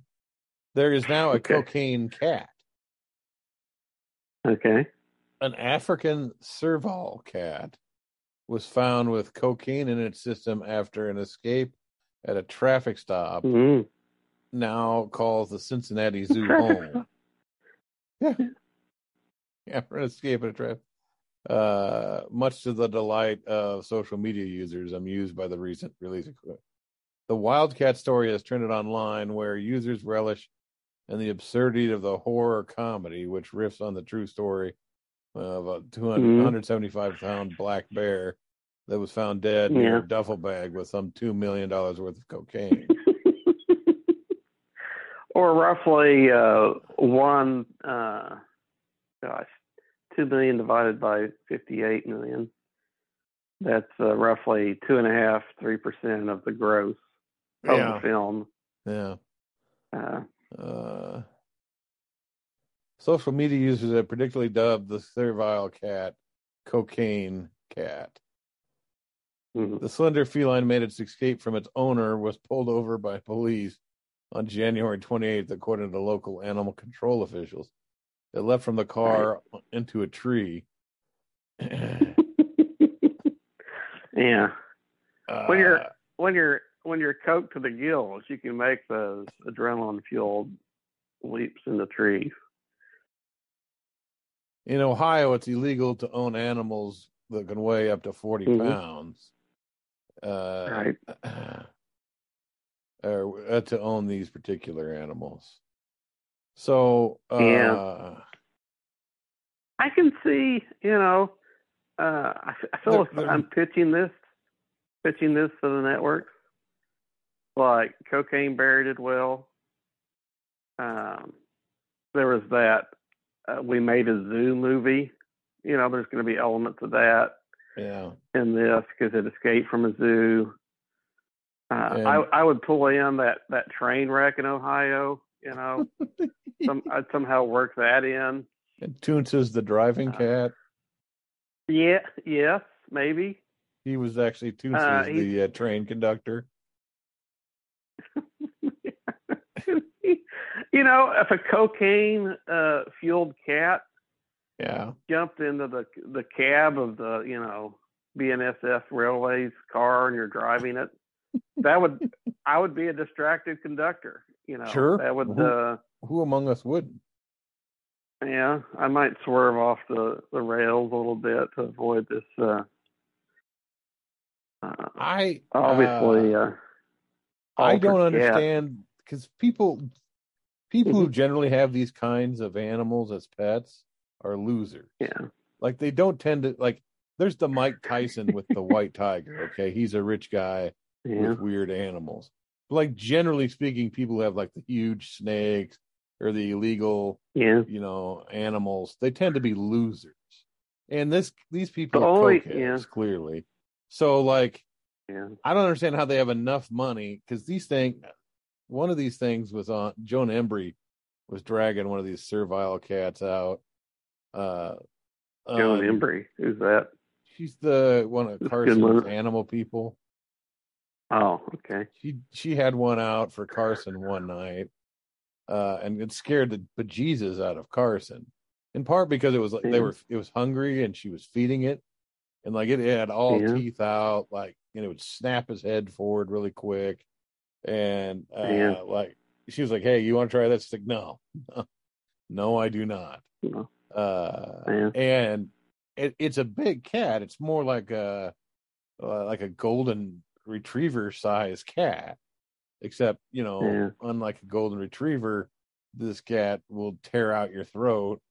Speaker 4: There is now a
Speaker 5: Okay.
Speaker 4: cocaine cat,
Speaker 5: Okay.
Speaker 4: an African serval cat was found with cocaine in its system after an escape at a traffic stop
Speaker 5: Mm.
Speaker 4: now calls the Cincinnati Zoo home. Yeah. After an escape at a traffic. Uh, much to the delight of social media users amused by the recent release of the Wildcat story has trended online where users relish in the absurdity of the horror comedy, which riffs on the true story of a 200,
Speaker 5: Mhm.
Speaker 4: 175 pound black bear that was found dead near a duffel bag with some $2 million worth of cocaine.
Speaker 5: or roughly uh, one, uh, gosh, two million divided by fifty-eight million. That's uh, roughly two and a half, three percent of the gross of
Speaker 4: Yeah.
Speaker 5: the film.
Speaker 4: Yeah.
Speaker 5: Uh,
Speaker 4: social media users have predictably dubbed the serval cat cocaine cat.
Speaker 5: mhm.
Speaker 4: The slender feline made its escape from its owner, was pulled over by police on January 28th, according to local animal control officials. It left from the car into a tree.
Speaker 5: yeah.
Speaker 4: Uh,
Speaker 5: When you're when you're when you're coked to the gills, you can make those adrenaline fueled leaps in the trees.
Speaker 4: in Ohio, it's illegal to own animals that can weigh up to 40
Speaker 5: Mhm.
Speaker 4: pounds. Uh,
Speaker 5: Right.
Speaker 4: or uh, to own these particular animals. So, uh,
Speaker 5: Yeah. I can see, you know, uh, I, I feel
Speaker 4: They're- they're-
Speaker 5: I'm pitching this, pitching this to the networks, like Cocaine Bear did well. Um, there was that uh, we made a zoo movie. You know, there's going to be elements of that
Speaker 4: yeah,
Speaker 5: in this because it escaped from a zoo. Uh, I I would pull in that that train wreck in Ohio. You know, some I'd somehow work that in.
Speaker 4: and is the driving
Speaker 5: Uh,
Speaker 4: cat.
Speaker 5: Yeah, yes, maybe.
Speaker 4: He was actually Toonces
Speaker 5: uh,
Speaker 4: the uh, train conductor.
Speaker 5: you know, if a cocaine uh, fueled cat
Speaker 4: Yeah,
Speaker 5: jumped into the the cab of the you know BNSF Railways car and you're driving it, that would I would be a distracted conductor. You know,
Speaker 4: Sure.
Speaker 5: that would.
Speaker 4: Mhm.
Speaker 5: Uh,
Speaker 4: who among us wouldn't?
Speaker 5: yeah, I might swerve off the the rails a little bit to avoid this. Uh, uh,
Speaker 4: I
Speaker 5: obviously,
Speaker 4: uh, I don't understand because people people
Speaker 5: Mm-hmm.
Speaker 4: who generally have these kinds of animals as pets are losers.
Speaker 5: Yeah,
Speaker 4: Like they don't tend to like. There's the Mike Tyson with the white tiger. Okay, he's a rich guy
Speaker 5: yeah,
Speaker 4: with weird animals. But like generally speaking, people who have like the huge snakes or the illegal,
Speaker 5: yeah.
Speaker 4: you know, animals, they tend to be losers. And this these people
Speaker 5: The
Speaker 4: are
Speaker 5: only- yeah.
Speaker 4: clearly. So like
Speaker 5: Yeah.
Speaker 4: I don't understand how they have enough money because these things, one of these things was on Joan Embery was dragging one of these serval cats out. Uh,
Speaker 5: Joan
Speaker 4: um,
Speaker 5: Embery, who's that?
Speaker 4: She's the one of Carson's animal people.
Speaker 5: Oh, okay.
Speaker 4: She she had one out for Carson one night, uh, and it scared the bejesus out of Carson. In part because it was like they were it was hungry and she was feeding it, and like it had all
Speaker 5: Yeah.
Speaker 4: teeth out, like and it would snap his head forward really quick, and uh,
Speaker 5: Yeah.
Speaker 4: like she was like, "Hey, you want to try that stick?" No, no, I do not.
Speaker 5: No.
Speaker 4: Uh,
Speaker 5: Yeah.
Speaker 4: and it, it's a big cat. It's more like a uh, like a golden retriever size cat, except you know, unlike a golden retriever, this cat will tear out your throat,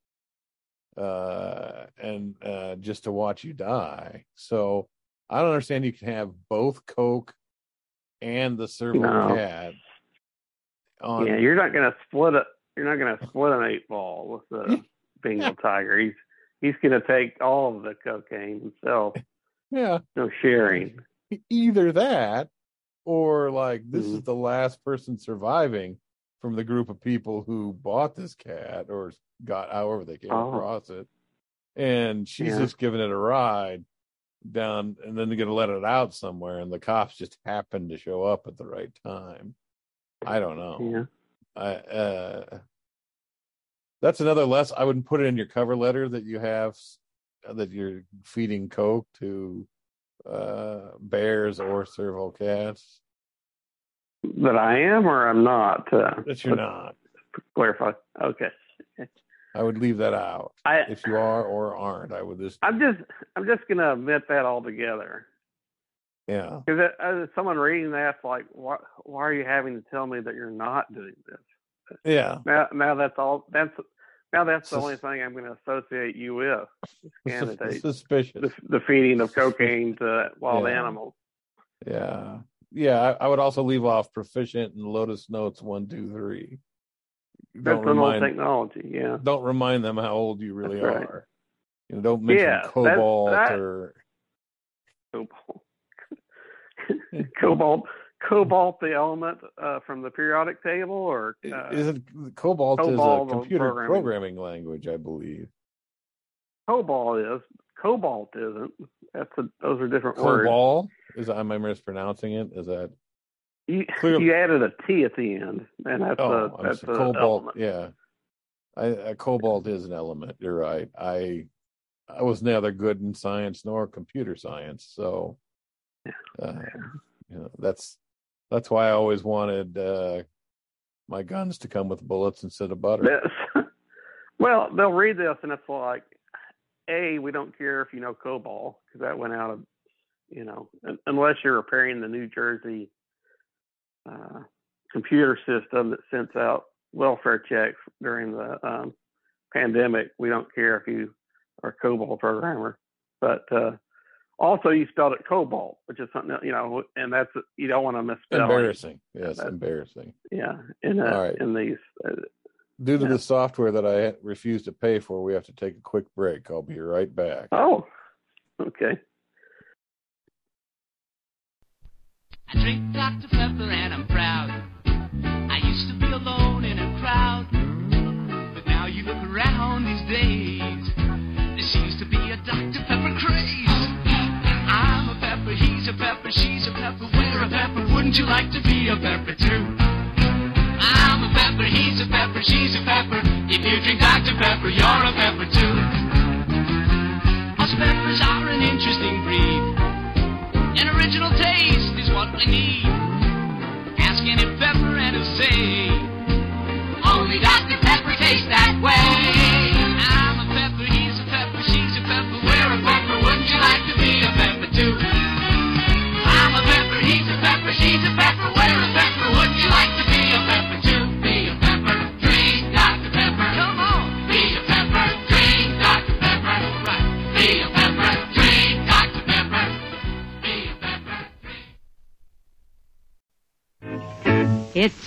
Speaker 4: uh, and uh, just to watch you die. So I don't understand. You can have both Coke and the serval
Speaker 5: No.
Speaker 4: cat. On,
Speaker 5: yeah, you're not gonna split it. You're not gonna split an eight ball with the Bengal tiger. He's he's gonna take all of the cocaine himself.
Speaker 4: yeah.
Speaker 5: No sharing.
Speaker 4: either that or like this
Speaker 5: Mhm.
Speaker 4: is the last person surviving from the group of people who bought this cat or got however they came
Speaker 5: Oh.
Speaker 4: across it and she's
Speaker 5: Yeah.
Speaker 4: just giving it a ride down and then they're going to let it out somewhere and the cops just happen to show up at the right time i don't know
Speaker 5: Yeah.
Speaker 4: I, uh, that's another less. I wouldn't put it in your cover letter that you have uh, that you're feeding coke to uh, bears or serval cats.
Speaker 5: That I am or I'm not. Uh,
Speaker 4: That you're not.
Speaker 5: Clarify. Okay.
Speaker 4: I would leave that out.
Speaker 5: I
Speaker 4: If you are or aren't, I would just
Speaker 5: I'm just I'm just gonna admit that altogether.
Speaker 4: yeah.
Speaker 5: Because uh, someone reading that's like, why why are you having to tell me that you're not doing this?
Speaker 4: Yeah.
Speaker 5: Now now that's all. That's now that's the
Speaker 4: Sus-
Speaker 5: only thing I'm going to associate you with. Candidate,
Speaker 4: Suspicious.
Speaker 5: the, the feeding of cocaine to wild
Speaker 4: Yeah.
Speaker 5: animals.
Speaker 4: Yeah. Yeah. I, I would also leave off proficient and Lotus Notes one, two, three.
Speaker 5: That's
Speaker 4: Don't
Speaker 5: an old
Speaker 4: remind
Speaker 5: technology. Yeah.
Speaker 4: don't remind them how old you really
Speaker 5: right.
Speaker 4: are. You know, don't mention
Speaker 5: Yeah,
Speaker 4: cobalt
Speaker 5: that-
Speaker 4: or
Speaker 5: Cobalt. cobalt. Cobalt, the element uh, from the periodic table, or uh,
Speaker 4: isn't cobalt,
Speaker 5: Cobalt
Speaker 4: is a computer
Speaker 5: programming.
Speaker 4: programming. language, I believe.
Speaker 5: cobalt is. Cobalt isn't. That's a, those are different words.
Speaker 4: Cobalt is am I mispronouncing it? Is that
Speaker 5: You,
Speaker 4: Clearly-
Speaker 5: you added a T at the end, and that's
Speaker 4: oh
Speaker 5: a that's a
Speaker 4: cobalt?
Speaker 5: element.
Speaker 4: Yeah, I, a cobalt is an element. You're right. I I was neither good in science nor computer science, so uh, you know, that's that's why I always wanted uh, my guns to come with bullets instead of butter.
Speaker 5: Yes. well, they'll read this and it's like, a, we don't care if you know COBOL because that went out of, you know, unless you're repairing the New Jersey uh, computer system that sends out welfare checks during the um, pandemic. We don't care if you are a COBOL programmer, but uh, also you spelled it cobalt, which is something that, you know, and that's you don't want to misspell. it.
Speaker 4: Embarrassing. Yes,
Speaker 5: That's-
Speaker 4: embarrassing.
Speaker 5: Yeah, in
Speaker 4: All right.
Speaker 5: in these. Uh,
Speaker 4: Due to
Speaker 5: Yeah.
Speaker 4: the software that I refuse to pay for, we have to take a quick break. I'll be right back.
Speaker 5: oh, okay.
Speaker 6: I drink Dr. Pepper and I'm proud. I used to be alone in a crowd. But now you look around these days. There seems to be a Dr. Pepper craze. I'm a pepper, he's a pepper, she's a pepper, we're a pepper. Wouldn't you like to be a pepper too? I'm a pepper, he's a pepper, she's a pepper. If you drink Dr. Pepper, you're a pepper too. Us peppers are an interesting breed. An original taste is what we need. Ask any pepper and he'll say,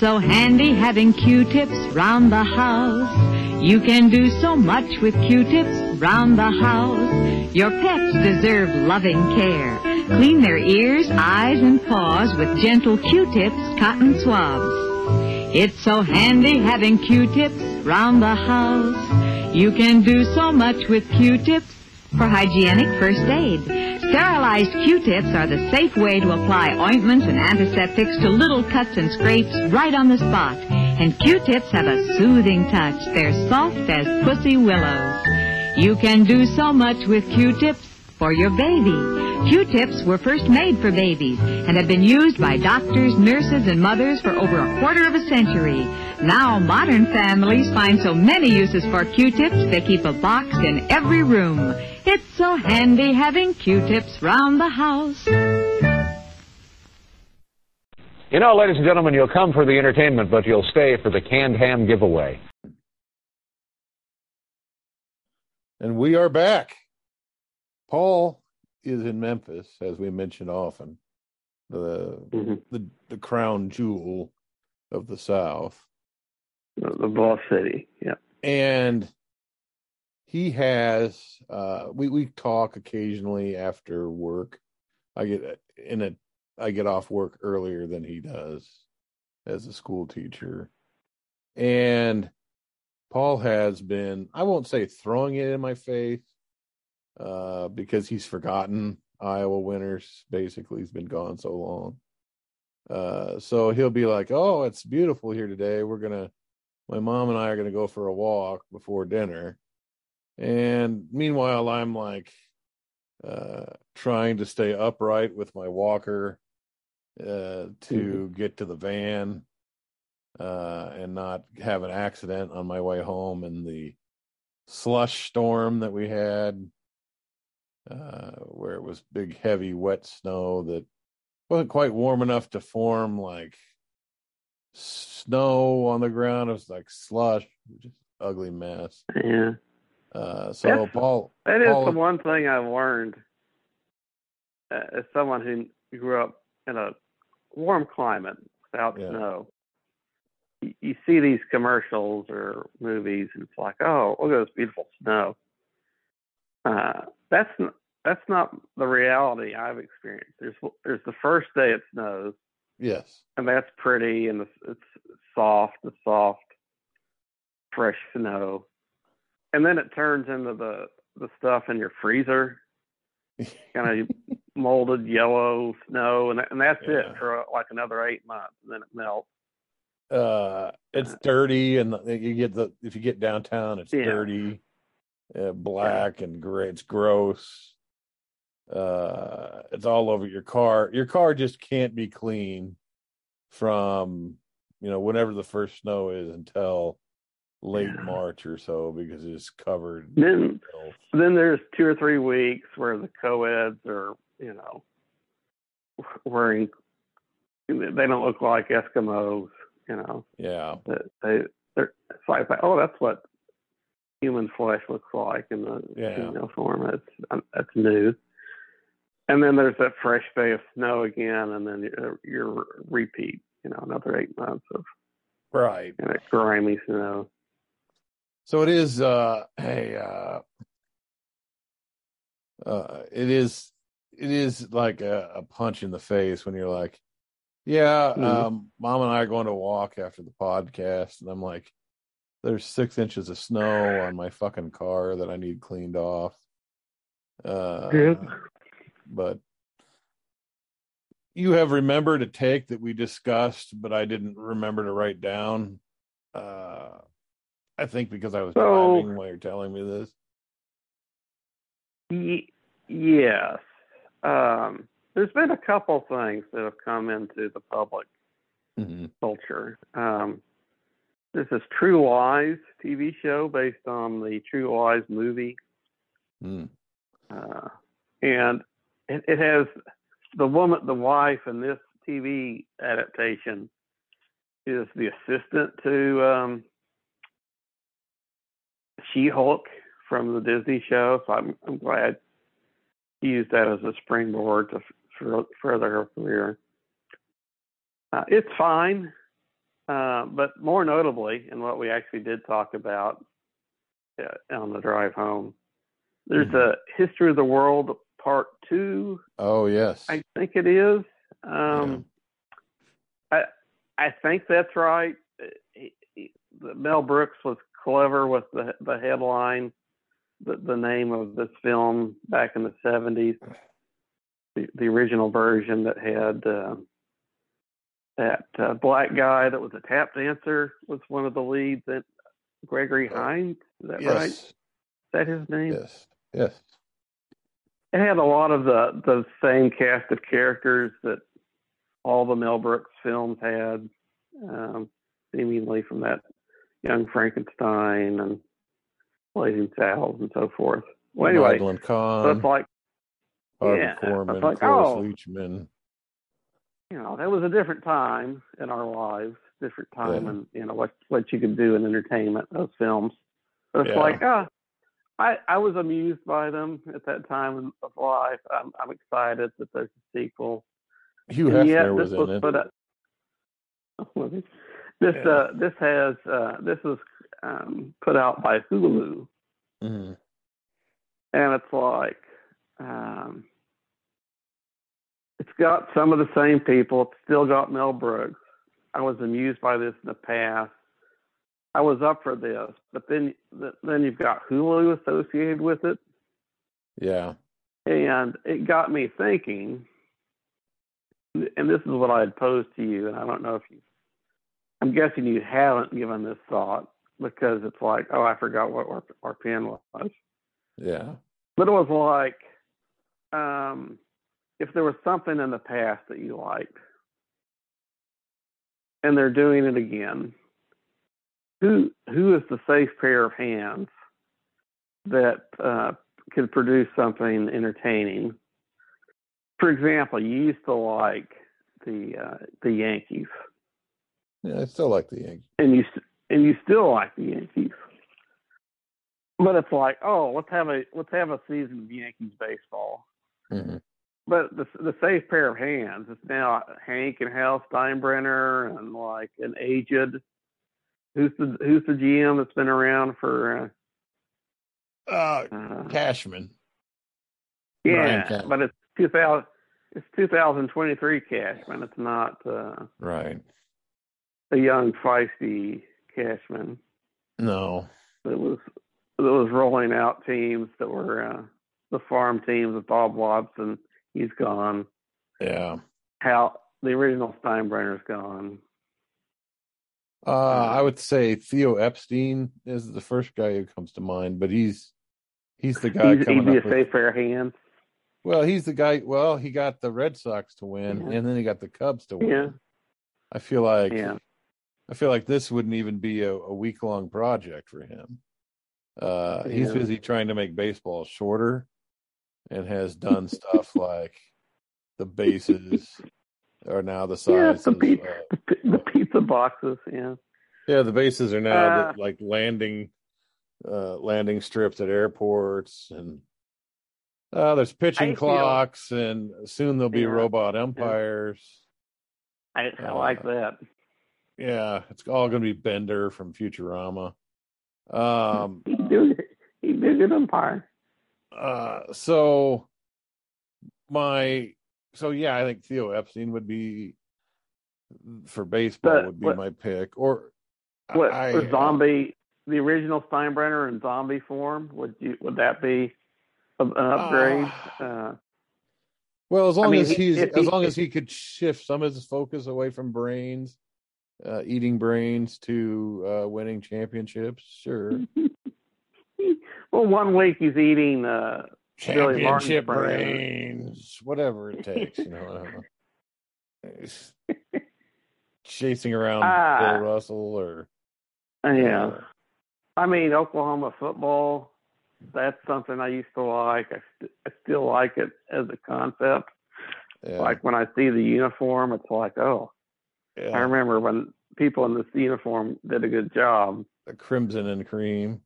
Speaker 7: so handy having Q-tips round the house. You can do so much with Q-tips round the house. Your pets deserve loving care. Clean their ears, eyes, and paws with gentle Q-tips, cotton swabs. It's so handy having Q-tips round the house. You can do so much with Q-tips for hygienic first aid. Sterilized Q-tips are the safe way to apply ointments and antiseptics to little cuts and scrapes right on the spot. And Q-tips have a soothing touch. They're soft as pussy willows. You can do so much with Q-tips for your baby. Q-tips were first made for babies and have been used by doctors, nurses, and mothers for over a quarter of a century. Now modern families find so many uses for Q-tips they keep a box in every room. It's so handy having Q-tips round the house.
Speaker 8: You know, ladies and gentlemen, you'll come for the entertainment, but you'll stay for the canned ham giveaway.
Speaker 4: And we are back. Paul is in Memphis, as we mentioned often, the
Speaker 5: Mhm.
Speaker 4: the, the crown jewel of the South.
Speaker 5: The, the boss city. Yeah.
Speaker 4: and he has uh we we talk occasionally after work i get in a i get off work earlier than he does as a school teacher and paul has been i won't say throwing it in my face uh because he's forgotten iowa winters basically he's been gone so long. Uh so he'll be like oh it's beautiful here today. We're gonna my mom and I are going to go for a walk before dinner. And meanwhile, I'm like uh, trying to stay upright with my walker uh, to get to the van uh, and not have an accident on my way home in the slush storm that we had, uh, where it was big, heavy, wet snow that wasn't quite warm enough to form like snow on the ground. It was like slush, just ugly mess.
Speaker 5: Yeah.
Speaker 4: Uh, so
Speaker 5: That's-
Speaker 4: Paul,
Speaker 5: That is
Speaker 4: Paul-
Speaker 5: the one thing I've learned uh, as someone who grew up in a warm climate without
Speaker 4: Yeah.
Speaker 5: snow. You, you see these commercials or movies, and it's like, oh, look at this beautiful snow. Uh, that's that's not the reality I've experienced. There's there's the first day it snows,
Speaker 4: yes,
Speaker 5: and that's pretty, and it's, it's soft, the soft, fresh snow, and then it turns into the the stuff in your freezer, kind of molded yellow snow, and and that's
Speaker 4: Yeah.
Speaker 5: it for uh, like another eight months, and then it melts.
Speaker 4: uh, it's dirty, and you get the if you get downtown, it's
Speaker 5: Yeah.
Speaker 4: dirty, uh, black and gray. It's gross. Uh, it's all over your car. Your car just can't be clean from you know whenever the first snow is until late
Speaker 5: Yeah.
Speaker 4: March or so because it's covered.
Speaker 5: Then then there's two or three weeks where the co-eds are, you know, wearing. They don't look like Eskimos, you know.
Speaker 4: Yeah,
Speaker 5: they they're it's like oh that's what human flesh looks like in the
Speaker 4: Yeah.
Speaker 5: female form It's um, that's new and then there's that fresh day of snow again and then your, your repeat you know another eight months of
Speaker 4: right.
Speaker 5: you know, grimy snow
Speaker 4: So it is uh a uh uh it is it is like a, a punch in the face when you're like, Yeah,
Speaker 5: Mhm.
Speaker 4: um mom and I are going to walk after the podcast and I'm like, there's six inches of snow on my fucking car that I need cleaned off. Uh
Speaker 5: Yeah.
Speaker 4: but you have remembered a take that we discussed, but I didn't remember to write down. Uh I think because I was
Speaker 5: So-
Speaker 4: driving while you're telling me this.
Speaker 5: Y- yes um there's been a couple things that have come into the public
Speaker 4: Mhm.
Speaker 5: culture. Um, there's is True Lies TV show based on the True Lies movie,
Speaker 4: Mm.
Speaker 5: uh, and it, it has the woman, the wife in this TV adaptation is the assistant to um, She-Hulk from the Disney show. So I'm, I'm glad she used that as a springboard to f- further her career. Uh, it's fine, uh, but more notably, and what we actually did talk about uh, on the drive home, there's
Speaker 4: Mhm.
Speaker 5: a History of the World Part Two.
Speaker 4: Oh yes.
Speaker 5: I think it is. Um, I I think that's right. He- he- Mel Brooks was clever with the the headline, the the name of this film back in the seventies. The the original version that had uh, that uh, black guy that was a tap dancer was one of the leads. That Gregory Hines, is that right? Is that his name?
Speaker 4: Yes. Yes.
Speaker 5: it had a lot of the the same cast of characters that all the Mel Brooks films had, um, seemingly from that Young Frankenstein and Blazing Saddles and so forth. Well, anyway,
Speaker 4: Madeline
Speaker 5: so it's like
Speaker 4: Harvey
Speaker 5: yeah,
Speaker 4: Korman,
Speaker 5: like,
Speaker 4: Cloris
Speaker 5: oh.
Speaker 4: Leachman.
Speaker 5: You know that was a different time in our lives, different time,
Speaker 4: Yeah.
Speaker 5: and you know what what you could do in entertainment. Those films, it's
Speaker 4: Yeah.
Speaker 5: like ah. I, I was amused by them at that time of life. I'm, I'm excited that there's a sequel.
Speaker 4: Hugh
Speaker 5: And yet
Speaker 4: Hefner was
Speaker 5: this
Speaker 4: in it.
Speaker 5: was he? This
Speaker 4: Yeah.
Speaker 5: uh this has uh this was um put out by Hulu
Speaker 4: Mhm.
Speaker 5: and it's like um it's got some of the same people, it's still got Mel Brooks. I was amused by this in the past. I was up for this, but then then you've got Hulu associated with it.
Speaker 4: Yeah.
Speaker 5: And it got me thinking, and this is what I had posed to you, and I don't know if you, I'm guessing you haven't given this thought because it's like, oh, I forgot what our, our pen was.
Speaker 4: Yeah.
Speaker 5: But it was like, um, if there was something in the past that you liked, and they're doing it again, who who is the safe pair of hands that uh, could produce something entertaining? For example, you used to like the uh, the Yankees,
Speaker 4: Yeah, I still like the Yankees.
Speaker 5: and you st- and you still like the Yankees. But it's like, oh, let's have a let's have a season of Yankees baseball.
Speaker 4: Mhm.
Speaker 5: But the the safe pair of hands is now Hank and Hal Steinbrenner and like an aged who's the who's the GM that's been around for
Speaker 4: Uh,
Speaker 5: uh, uh,
Speaker 4: Cashman.
Speaker 5: Yeah,
Speaker 4: Cashman.
Speaker 5: but it's two thousand it's two thousand twenty three Cashman. It's not uh,
Speaker 4: Right.
Speaker 5: a young feisty Cashman
Speaker 4: No.
Speaker 5: it was that was rolling out teams that were uh, the farm teams with Bob Watson. He's gone.
Speaker 4: Yeah.
Speaker 5: How the original Steinbrenner's gone.
Speaker 4: Uh, I would say Theo Epstein is the first guy who comes to mind, but he's he's the guy
Speaker 5: He's,
Speaker 4: coming
Speaker 5: he'd be a
Speaker 4: with,
Speaker 5: of hands.
Speaker 4: Well, he's the guy. Well, he got the Red Sox to win,
Speaker 5: Yeah.
Speaker 4: and then he got the Cubs to win.
Speaker 5: Yeah.
Speaker 4: I feel like
Speaker 5: Yeah.
Speaker 4: I feel like this wouldn't even be a, a week long project for him. Uh, he's busy trying to make baseball shorter, and has done stuff like the bases are now the
Speaker 5: Yeah,
Speaker 4: size
Speaker 5: the,
Speaker 4: of uh,
Speaker 5: the, the pizza boxes. Yeah.
Speaker 4: Yeah, the bases are now
Speaker 5: Uh,
Speaker 4: the, like landing uh landing strips at airports and uh there's pitching
Speaker 5: I feel-
Speaker 4: clocks and soon there'll be
Speaker 5: Yeah.
Speaker 4: robot umpires.
Speaker 5: I, I like that.
Speaker 4: Yeah, it's all going to be Bender from Futurama. Um
Speaker 5: He do he an umpire.
Speaker 4: Uh so my so yeah, I think Theo Epstein would be for baseball
Speaker 5: But
Speaker 4: would be
Speaker 5: what-
Speaker 4: my pick or
Speaker 5: What
Speaker 4: I,
Speaker 5: was zombie the original Steinbrenner in zombie form? Would you would that be an upgrade? Uh,
Speaker 4: Well, as long
Speaker 5: mean,
Speaker 4: as
Speaker 5: he-
Speaker 4: he's
Speaker 5: if
Speaker 4: as
Speaker 5: he-
Speaker 4: long as he could shift some of his focus away from brains, uh, eating brains to uh, winning championships, sure.
Speaker 5: well, one week he's eating uh,
Speaker 4: Championship
Speaker 5: brain.
Speaker 4: brains, whatever it takes, you know. I don't know. He's Chasing around
Speaker 5: Ah.
Speaker 4: Bill Russell or
Speaker 5: Uh, yeah. I mean, Oklahoma football, that's something I used to like. I, st- I still like it as a concept.
Speaker 4: yeah,
Speaker 5: Like when I see the uniform, it's like, oh, I remember when people in this uniform did a good job.
Speaker 4: the crimson and cream.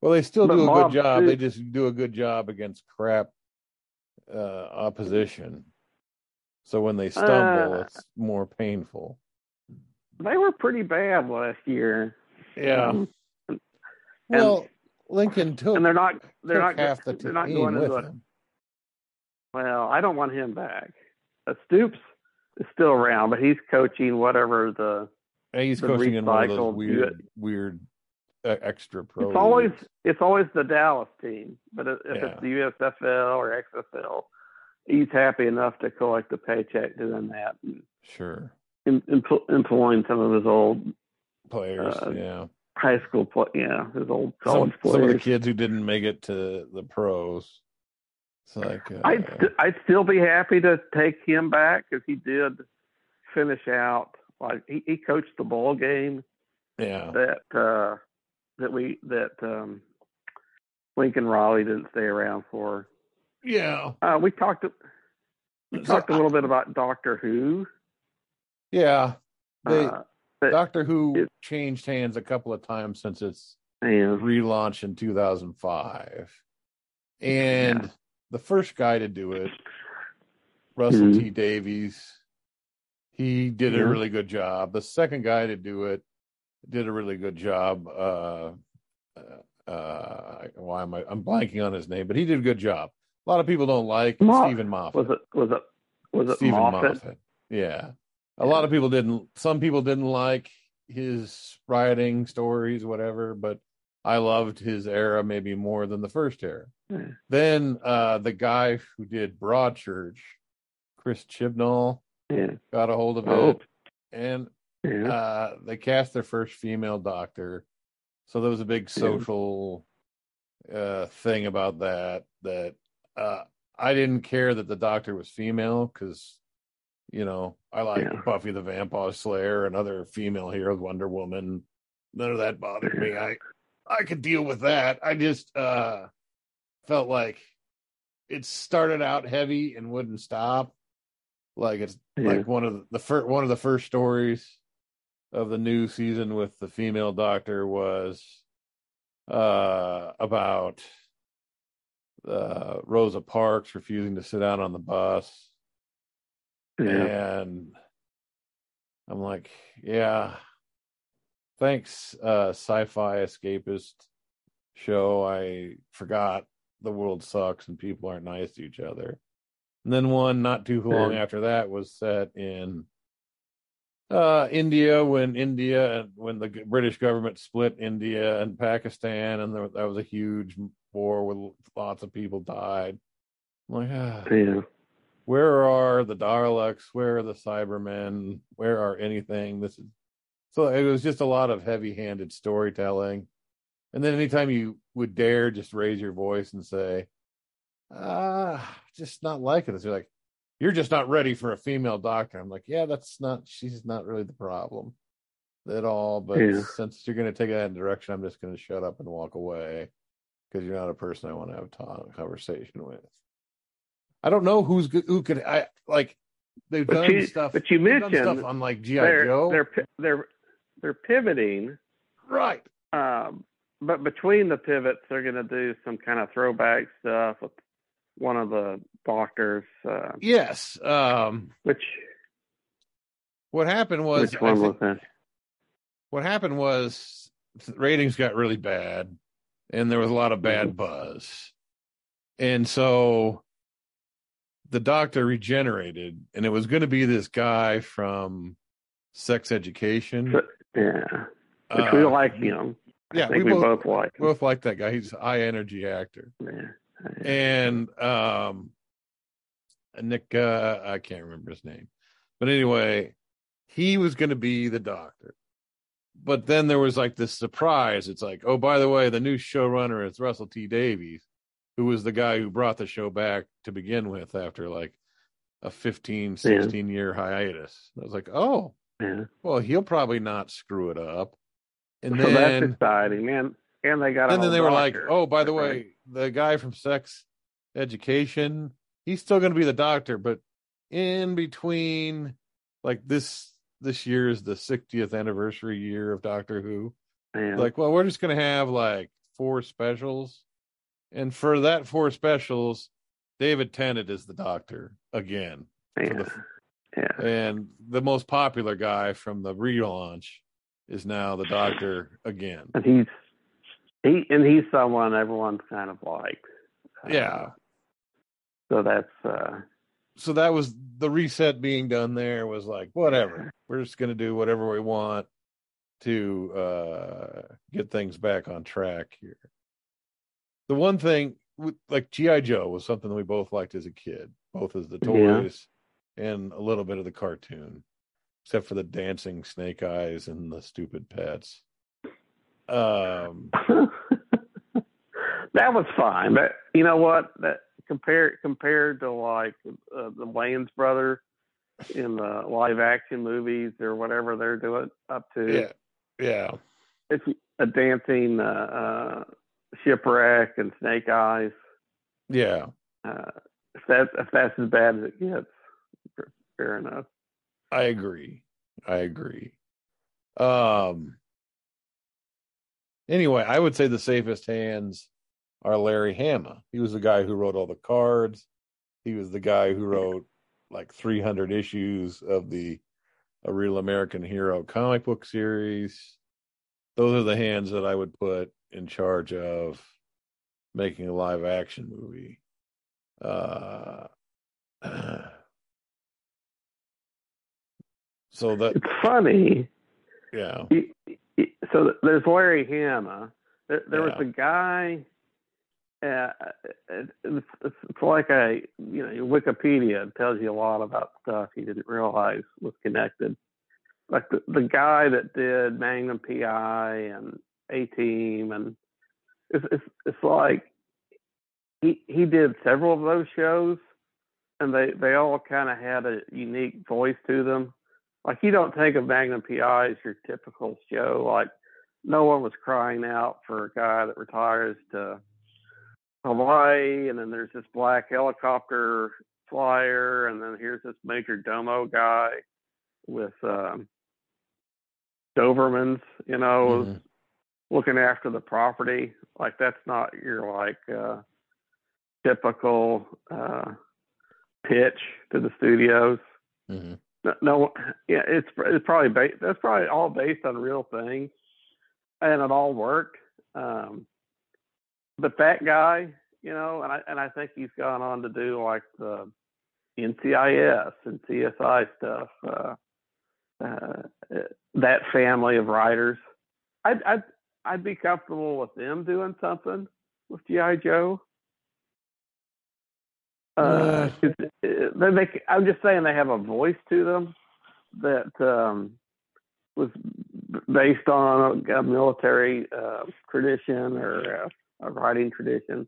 Speaker 4: Well, they still
Speaker 5: But
Speaker 4: do a
Speaker 5: Bob,
Speaker 4: good job. They just do a good job against crap uh, opposition. So when they stumble,
Speaker 5: Uh,
Speaker 4: it's more painful.
Speaker 5: They were pretty bad last year.
Speaker 4: Yeah.
Speaker 5: Um,
Speaker 4: well, Lincoln took,
Speaker 5: and they're not they're not
Speaker 4: half the
Speaker 5: they're not going into a. Well, I don't want him back. Uh, Stoops is still around, but he's coaching whatever the.
Speaker 4: And he's
Speaker 5: The
Speaker 4: coaching in one of those weird, weird extra pro.
Speaker 5: It's always
Speaker 4: leagues.
Speaker 5: it's always the Dallas team, but if if
Speaker 4: Yeah.
Speaker 5: it's the USFL or XFL, he's happy enough to collect a paycheck doing that and
Speaker 4: sure
Speaker 5: em- empl- employing some of his old
Speaker 4: players.
Speaker 5: Uh,
Speaker 4: yeah,
Speaker 5: high school play, yeah, his old
Speaker 4: some,
Speaker 5: college
Speaker 4: some of the kids who didn't make it to the pros. It's like uh,
Speaker 5: I'd st- I'd still be happy to take him back because he did finish out like he, he coached the ball game
Speaker 4: yeah,
Speaker 5: that uh that we that um Lincoln Riley didn't stay around for.
Speaker 4: yeah,
Speaker 5: Uh we talked we
Speaker 4: So,
Speaker 5: talked a little bit about Doctor Who.
Speaker 4: yeah. They,
Speaker 5: uh,
Speaker 4: Doctor Who
Speaker 5: it-
Speaker 4: changed hands a couple of times since its
Speaker 5: and
Speaker 4: relaunch in 2005, and
Speaker 5: Yeah.
Speaker 4: the first guy to do it, Russell
Speaker 5: Mhm.
Speaker 4: T Davies, he did a really good job. The second guy to do it did a really good job. Uh, uh, uh, why am I? I'm blanking on his name, but he did a good job. A lot of people don't like
Speaker 5: Mo-
Speaker 4: Steven Moffat.
Speaker 5: was it was it was it
Speaker 4: Steven
Speaker 5: Moffat?
Speaker 4: Moffat. Yeah. A lot of people didn't some people didn't like his writing stories, whatever, but I loved his era maybe more than the first era.
Speaker 5: Yeah.
Speaker 4: Then uh the guy who did Broadchurch, Chris Chibnall,
Speaker 5: Yeah.
Speaker 4: got a hold of
Speaker 5: Oh.
Speaker 4: it. And
Speaker 5: Yeah.
Speaker 4: uh they cast their first female doctor. So there was a big social uh thing about that that uh I didn't care that the doctor was female because you know, I like
Speaker 5: Yeah.
Speaker 4: Buffy the Vampire Slayer and other female heroes, Wonder Woman. None of that bothered me. I I could deal with that. I just uh felt like it started out heavy and wouldn't stop. Like it's
Speaker 5: Yeah.
Speaker 4: like one of the, the first one of the first stories of the new season with the female doctor was uh about uh Rosa Parks refusing to sit down on the bus
Speaker 5: yeah.
Speaker 4: and I'm like, yeah, thanks, uh, sci-fi escapist show. I forgot the world sucks and people aren't nice to each other. And then one not too long
Speaker 5: Yeah.
Speaker 4: after that was set in uh, India when India when the British government split India and Pakistan, and there, that was a huge war with lots of people died. I'm like, ah
Speaker 5: yeah.
Speaker 4: where are the Daleks? Where are the Cybermen? Where are anything? This is so it was just a lot of heavy-handed storytelling. And then anytime you would dare just raise your voice and say, ah, just not liking this, you're like, you're just not ready for a female doctor. I'm like, yeah, that's not she's not really the problem at all. But
Speaker 5: Yeah.
Speaker 4: since you're gonna take that direction, I'm just gonna shut up and walk away because you're not a person I want to have a conversation with. I don't know who's good, who could I like. They've
Speaker 5: But
Speaker 4: done
Speaker 5: you-
Speaker 4: stuff.
Speaker 5: but you mentioned
Speaker 4: stuff on like GI
Speaker 5: They're
Speaker 4: Joe,
Speaker 5: they're they're they're pivoting,
Speaker 4: right?
Speaker 5: um, but between the pivots, they're going to do some kind of throwback stuff with one of the doctors. Uh,
Speaker 4: Yes. Um,
Speaker 5: which
Speaker 4: what happened was,
Speaker 5: which one was
Speaker 4: think-
Speaker 5: that?
Speaker 4: what happened was ratings got really bad, and there was a lot of bad buzz, and so the doctor regenerated, and it was going to be this guy from Sex Education.
Speaker 5: Yeah, which we
Speaker 4: Uh,
Speaker 5: like him.
Speaker 4: Yeah,
Speaker 5: I think
Speaker 4: we
Speaker 5: we,
Speaker 4: both-
Speaker 5: both like him.
Speaker 4: both like that guy. He's a high energy actor.
Speaker 5: Yeah.
Speaker 4: And um Nick uh, I can't remember his name. But anyway, he was going to be the doctor. But then there was like this surprise. It's like, "Oh, by the way, the new showrunner is Russell T Davies, who was the guy who brought the show back to begin with after like a 15, 16 year hiatus." I was like, "Oh,
Speaker 5: Yeah.
Speaker 4: well, he'll probably not screw it up." And
Speaker 5: so that's exciting, man. And they got
Speaker 4: and then they were like, "Oh, by the way, the guy from Sex Education, he's still going to be the doctor, but in between, like this this year is the 60th anniversary year of Doctor Who.
Speaker 5: Yeah.
Speaker 4: Like, well, we're just going to have like four specials, and for that four specials, David Tennant is the doctor again,
Speaker 5: yeah.
Speaker 4: the-
Speaker 5: yeah.
Speaker 4: and the most popular guy from the relaunch is now the doctor again.
Speaker 5: And he's he and he's someone everyone's kind of like. Uh,
Speaker 4: Yeah.
Speaker 5: So that's uh,
Speaker 4: so that was the reset being done there was like whatever we're just going to do whatever we want to uh get things back on track here the one thing like gi joe was something that we both liked as a kid both as the
Speaker 5: Yeah.
Speaker 4: toys and a little bit of the cartoon except for the dancing snake eyes and the stupid pets um
Speaker 5: that was fine. But you know what? That compared compared to like uh, the Wayans brother in the live action movies or whatever they're doing up to.
Speaker 4: yeah yeah
Speaker 5: It's a dancing uh, uh, shipwreck and snake eyes.
Speaker 4: yeah
Speaker 5: Uh, if that's if that's as bad as it gets, fair enough.
Speaker 4: I agree. I agree. Um anyway, I would say the safest hands are Larry Hama. He was the guy who wrote all the cards. He was the guy who wrote like 300 issues of the A Real American Hero comic book series. Those are the hands that I would put in charge of making a live action movie. Uh so that
Speaker 5: It's funny.
Speaker 4: yeah
Speaker 5: so there's Larry Hama. There, there was a guy. Uh, it's, it's it's like a you know Wikipedia tells you a lot about stuff you didn't realize was connected. Like the the guy that did Magnum PI and A Team and it's it's it's like he he did several of those shows and they they all kind of had a unique voice to them like you don't think of Magnum PI as your typical show. Like no one was crying out for a guy that retires to Hawaii, and then there's this black helicopter flyer, and then here's this major domo guy with um, Dobermans, you know,
Speaker 4: Mhm.
Speaker 5: looking after the property. Like that's not your like uh, typical uh, pitch to the studios
Speaker 4: Mhm.
Speaker 5: No, no yeah it's it's probably ba- that's probably all based on real things and it all worked um but that guy you know and i and i think he's gone on to do like the ncis and csi stuff uh, uh that family of writers. I'd i'd i'd be comfortable with them doing something with gi joe uh, uh, they, I'm just saying they have a voice to them that um, was based on a, a military uh, tradition or a, a writing tradition.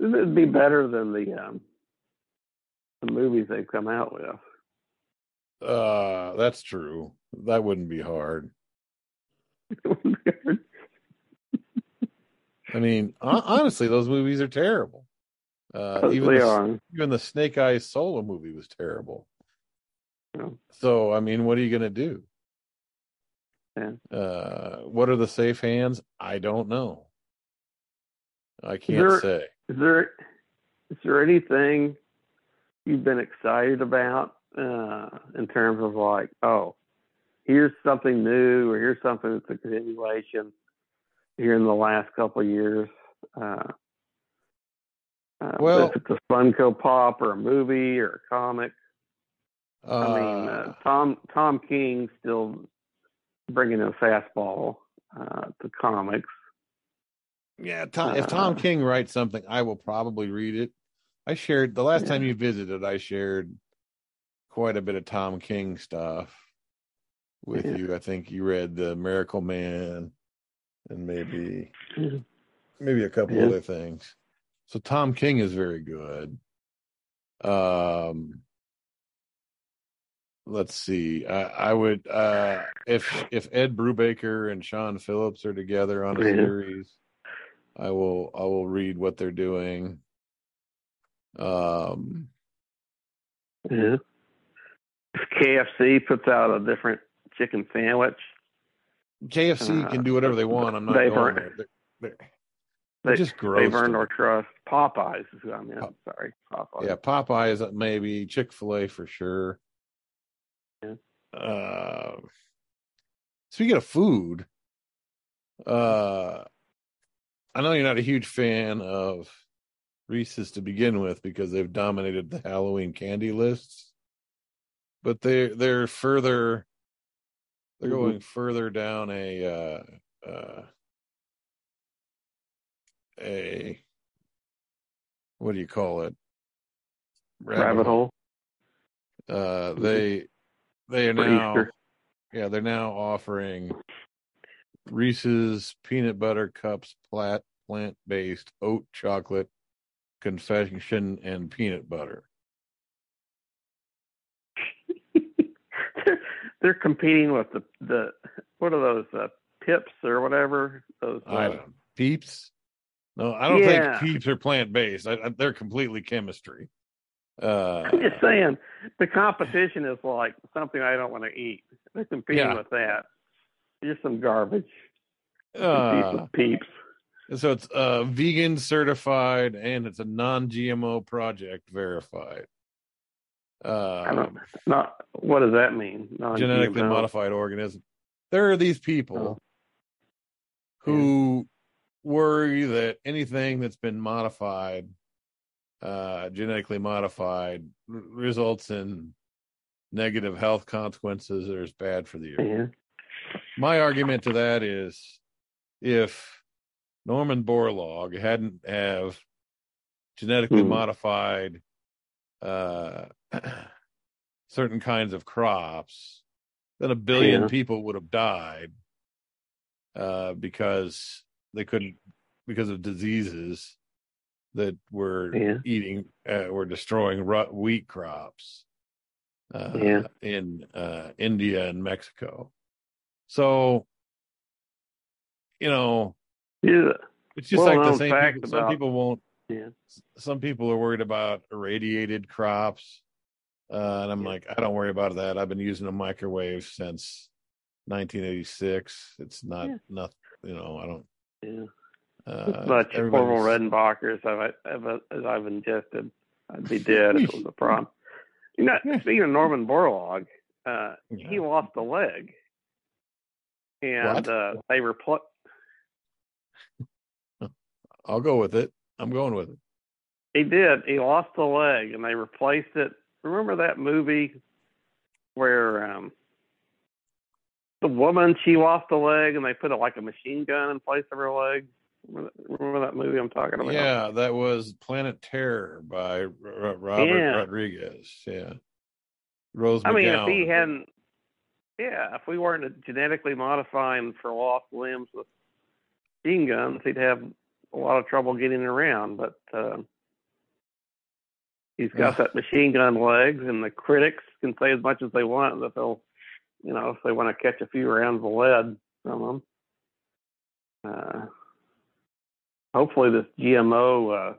Speaker 5: It would be better than the um, the movies they've come out with.
Speaker 4: Uh, that's true. That wouldn't be hard. I mean, honestly, those movies are terrible. Uh, even the, even the Snake Eyes solo movie was terrible.
Speaker 5: Yeah.
Speaker 4: So, I mean, what are you going to do?
Speaker 5: Yeah.
Speaker 4: Uh, what are the safe hands? I don't know. I can't
Speaker 5: there-
Speaker 4: say.
Speaker 5: Is there is there anything you've been excited about uh, in terms of like, oh, here's something new, or here's something that's a continuation here in the last couple of years? Uh, uh,
Speaker 4: Well-
Speaker 5: if it's a Funko Pop or a movie or a comic. I mean, uh, Tom Tom King still bringing a fastball uh, to comics.
Speaker 4: Yeah, Tom, if Tom
Speaker 5: Uh,
Speaker 4: King writes something, I will probably read it. I shared the last time you visited, I shared quite a bit of Tom King stuff with
Speaker 5: Yeah.
Speaker 4: you. I think you read the Miracle Man and maybe maybe a couple
Speaker 5: Yeah.
Speaker 4: other things. So Tom King is very good. Um let's see. I, I would uh if if Ed Brubaker and Sean Phillips are together on a
Speaker 5: Yeah.
Speaker 4: series, I will I will read what they're doing. Um
Speaker 5: Yeah. If KFC puts out a different chicken sandwich,
Speaker 4: KFC
Speaker 5: Uh,
Speaker 4: can do whatever they want. I'm not
Speaker 5: they've they,
Speaker 4: just gross.
Speaker 5: they've earned our trust. Popeyes is who I meant.
Speaker 4: Pop-
Speaker 5: Sorry, Popeyes.
Speaker 4: Yeah, Popeyes maybe Chick Fil A for sure.
Speaker 5: Yeah.
Speaker 4: Uh, speaking of food, uh, I know you're not a huge fan of Reese's to begin with because they've dominated the Halloween candy lists. But they they're further they're
Speaker 5: Mhm.
Speaker 4: going further down a uh uh a what do you call it?
Speaker 5: Rabbit hole.
Speaker 4: Uh they they are
Speaker 5: For
Speaker 4: now
Speaker 5: Easter.
Speaker 4: yeah, they're now offering Reese's peanut butter cups plat plant based oat chocolate confection and peanut butter.
Speaker 5: they're, they're competing with the the what are those uh, pips or whatever those uh,
Speaker 4: I don't peeps. No, I don't
Speaker 5: Yeah.
Speaker 4: think peeps are plant based. They're completely chemistry. Uh,
Speaker 5: I'm just saying the competition is like something I don't want to eat. They're competing
Speaker 4: Yeah.
Speaker 5: with that. Just some garbage.
Speaker 4: uh,
Speaker 5: peeps.
Speaker 4: so it's uh, vegan certified and it's a non-GMO project verified.
Speaker 5: I
Speaker 4: Uh,
Speaker 5: don't not what does that mean?
Speaker 4: genetically
Speaker 5: Non-GMO.
Speaker 4: modified organism. There are these people
Speaker 5: Oh.
Speaker 4: who worry that anything that's been modified, uh, genetically modified, r- results in negative health consequences or is bad for the earth.
Speaker 5: Yeah.
Speaker 4: My argument to that is if Norman Borlaug hadn't have genetically
Speaker 5: Hmm.
Speaker 4: modified uh, certain kinds of crops, then a billion
Speaker 5: Yeah.
Speaker 4: people would have died uh, because they couldn't because of diseases that were
Speaker 5: Yeah.
Speaker 4: eating uh, were destroying ru- wheat crops uh,
Speaker 5: Yeah.
Speaker 4: in uh, India and Mexico. So, you know,
Speaker 5: Yeah.
Speaker 4: it's just
Speaker 5: Well
Speaker 4: like the same. People, some people won't.
Speaker 5: Yeah.
Speaker 4: Some people are worried about irradiated crops, uh, and I'm
Speaker 5: Yeah.
Speaker 4: like, I don't worry about that. I've been using a microwave since 1986. It's not
Speaker 5: Yeah.
Speaker 4: nothing. You know, I don't.
Speaker 5: Yeah.
Speaker 4: Uh,
Speaker 5: As much Orville Redenbacher as I've, as I've ingested, I'd be dead if it was a problem. You know, speaking of Norman Borlaug, uh,
Speaker 4: Yeah.
Speaker 5: he lost a leg, and uh, they repl-
Speaker 4: I'll go with it. I'm going with it.
Speaker 5: He did. He lost a leg, and they replaced it. Remember that movie where um, the woman she lost a leg, and they put a, like a machine gun in place of her leg. Remember that, remember that movie I'm talking about?
Speaker 4: Yeah, that was Planet Terror by R- R- Robert
Speaker 5: Yeah.
Speaker 4: Rodriguez. Yeah, Rose.
Speaker 5: I mean, if he hadn't, yeah, if we weren't genetically modifying for lost limbs with machine guns, he'd have a lot of trouble getting around. But uh, he's got that machine gun legs, and the critics can say as much as they want that they'll, you know, if they want to catch a few rounds of lead from them. Uh, hopefully, this GMO uh,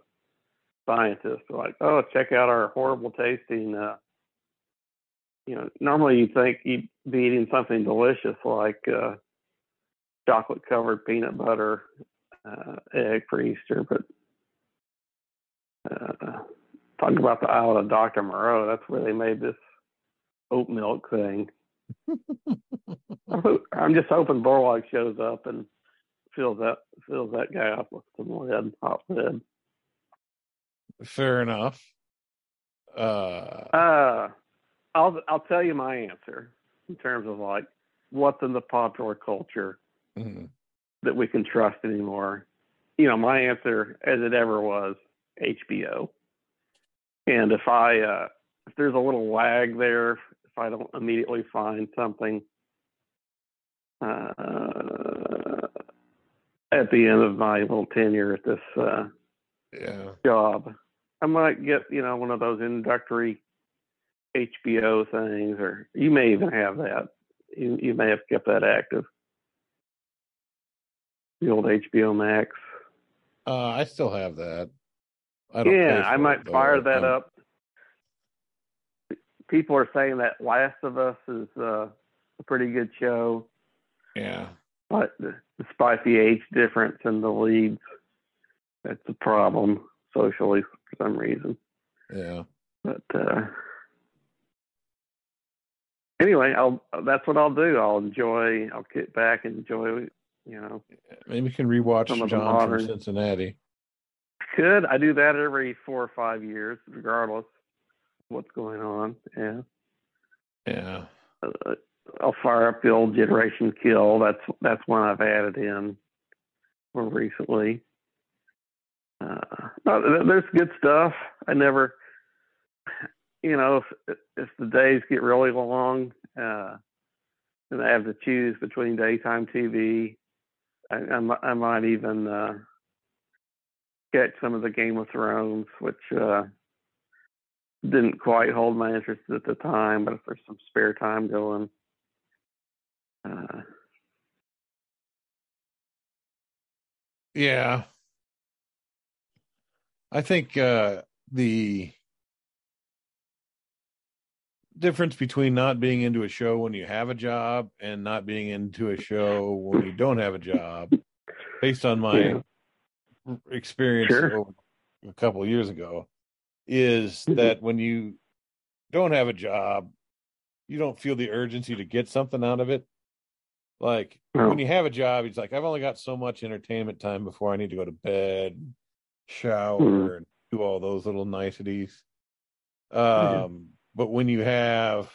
Speaker 5: scientist like, oh, check out our horrible tasting. Uh, you know, normally you'd think you'd be eating something delicious like uh, chocolate covered peanut butter uh, egg for Easter, but uh, talk about the island of Dr. Moreau. That's where they made this oat milk thing. I'm just hoping Borlaug shows up and fills that fills that guy up with some lead, hot lead.
Speaker 4: Fair enough. Uh,
Speaker 5: Uh, I'll I'll tell you my answer in terms of like what's in the popular culture
Speaker 4: mhm.
Speaker 5: that we can trust anymore. You know, my answer, as it ever was, HBO. And if I uh, if there's a little lag there, I don't immediately find something uh, at the end of my little tenure at this uh,
Speaker 4: yeah.
Speaker 5: job, I might get you know one of those introductory HBO things, or you may even have that. You you may have kept that active. The old HBO Max.
Speaker 4: Uh, I still have that. I don't.
Speaker 5: Yeah, I might
Speaker 4: it,
Speaker 5: fire that
Speaker 4: I'm-
Speaker 5: up. People are saying that Last of Us is uh, a pretty good show,
Speaker 4: Yeah.
Speaker 5: but despite the age difference in the leads, that's a problem socially for some reason.
Speaker 4: Yeah.
Speaker 5: But uh, anyway, I'll that's what I'll do. I'll enjoy. I'll get back and enjoy. You know,
Speaker 4: Maybe we can rewatch
Speaker 5: Some of the
Speaker 4: John
Speaker 5: modern-
Speaker 4: from Cincinnati.
Speaker 5: Could I do that every four or five years, regardless what's going on? Yeah.
Speaker 4: Yeah.
Speaker 5: Uh, I'll fire up the old Generation Kill. That's that's one I've added in more recently. Uh, no, there's good stuff. I never, you know, if if the days get really long, uh, and I have to choose between daytime TV, I, I, I might even uh, catch some of the Game of Thrones, which uh, didn't quite hold my interest at the time. But if there's some spare time going, uh,
Speaker 4: Yeah. I think uh the difference between not being into a show when you have a job and not being into a show when you don't have a job based on my
Speaker 5: Yeah.
Speaker 4: experience
Speaker 5: Sure.
Speaker 4: over a couple of years ago is
Speaker 5: Mhm.
Speaker 4: that when you don't have a job you don't feel the urgency to get something out of it like
Speaker 5: No.
Speaker 4: when you have a job, it's like I've only got so much entertainment time before I need to go to bed, shower,
Speaker 5: Mhm.
Speaker 4: and do all those little niceties. Um, but when you have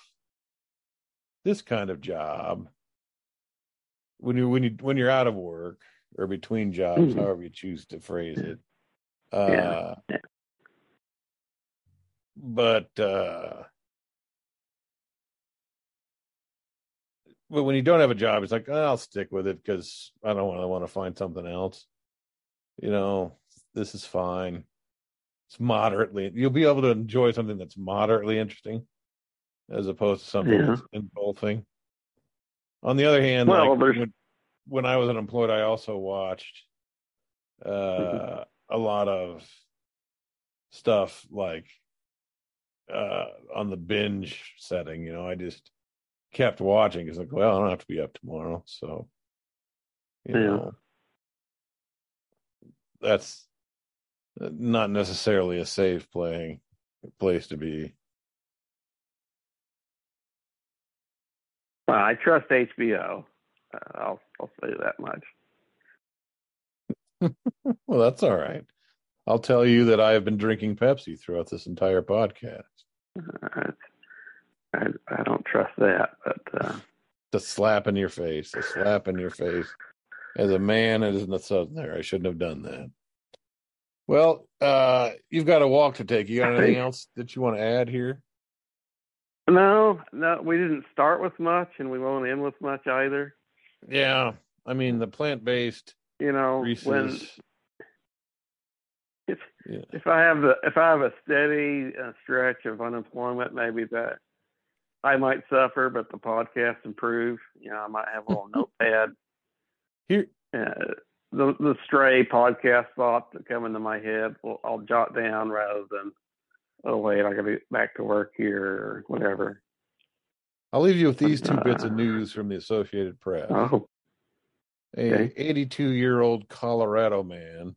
Speaker 4: this kind of job, when you when you when you're out of work or between jobs,
Speaker 5: Mhm.
Speaker 4: however you choose to phrase it, uh,
Speaker 5: Yeah.
Speaker 4: But uh, but when you don't have a job, it's like "Oh, I'll stick with it because I don't want to want to find something else. You know, this is fine. It's moderately. You'll be able to enjoy something that's moderately interesting, as opposed to something
Speaker 5: Yeah.
Speaker 4: that's engulfing. On the other hand,
Speaker 5: Well,
Speaker 4: like
Speaker 5: there's-
Speaker 4: when, when I was unemployed, I also watched uh,
Speaker 5: Mm-hmm.
Speaker 4: a lot of stuff like uh, on the binge setting. You know, I just kept watching. It's like, well, I don't have to be up tomorrow, so you
Speaker 5: Yeah.
Speaker 4: know, that's not necessarily a safe playing place to be.
Speaker 5: Well, I trust HBO. Uh, I'll I'll say that much.
Speaker 4: Well, that's all right. I'll tell you that I have been drinking Pepsi throughout this entire podcast.
Speaker 5: I I don't trust that, but uh,
Speaker 4: The slap in your face, the slap in your face. As a man as a southerner, I shouldn't have done that. Well, uh, you've got a walk to take. You got anything else that you want to add here?
Speaker 5: no, no, we didn't start with much, and we won't end with much either.
Speaker 4: Yeah, I mean the plant-based
Speaker 5: You know,
Speaker 4: Reese's.
Speaker 5: If
Speaker 4: Yeah.
Speaker 5: if I have the if I have a steady uh, stretch of unemployment, maybe that I might suffer, but the podcast improve. You know, I might have a little notepad.
Speaker 4: Here,
Speaker 5: Uh, the the stray podcast thoughts that come into my head, well, I'll jot down rather than, oh wait, I got to get back to work here or whatever.
Speaker 4: I'll leave you with these two bits of
Speaker 5: Uh,
Speaker 4: news from the Associated Press.
Speaker 5: Oh,
Speaker 4: A
Speaker 5: okay.
Speaker 4: 82 year old Colorado man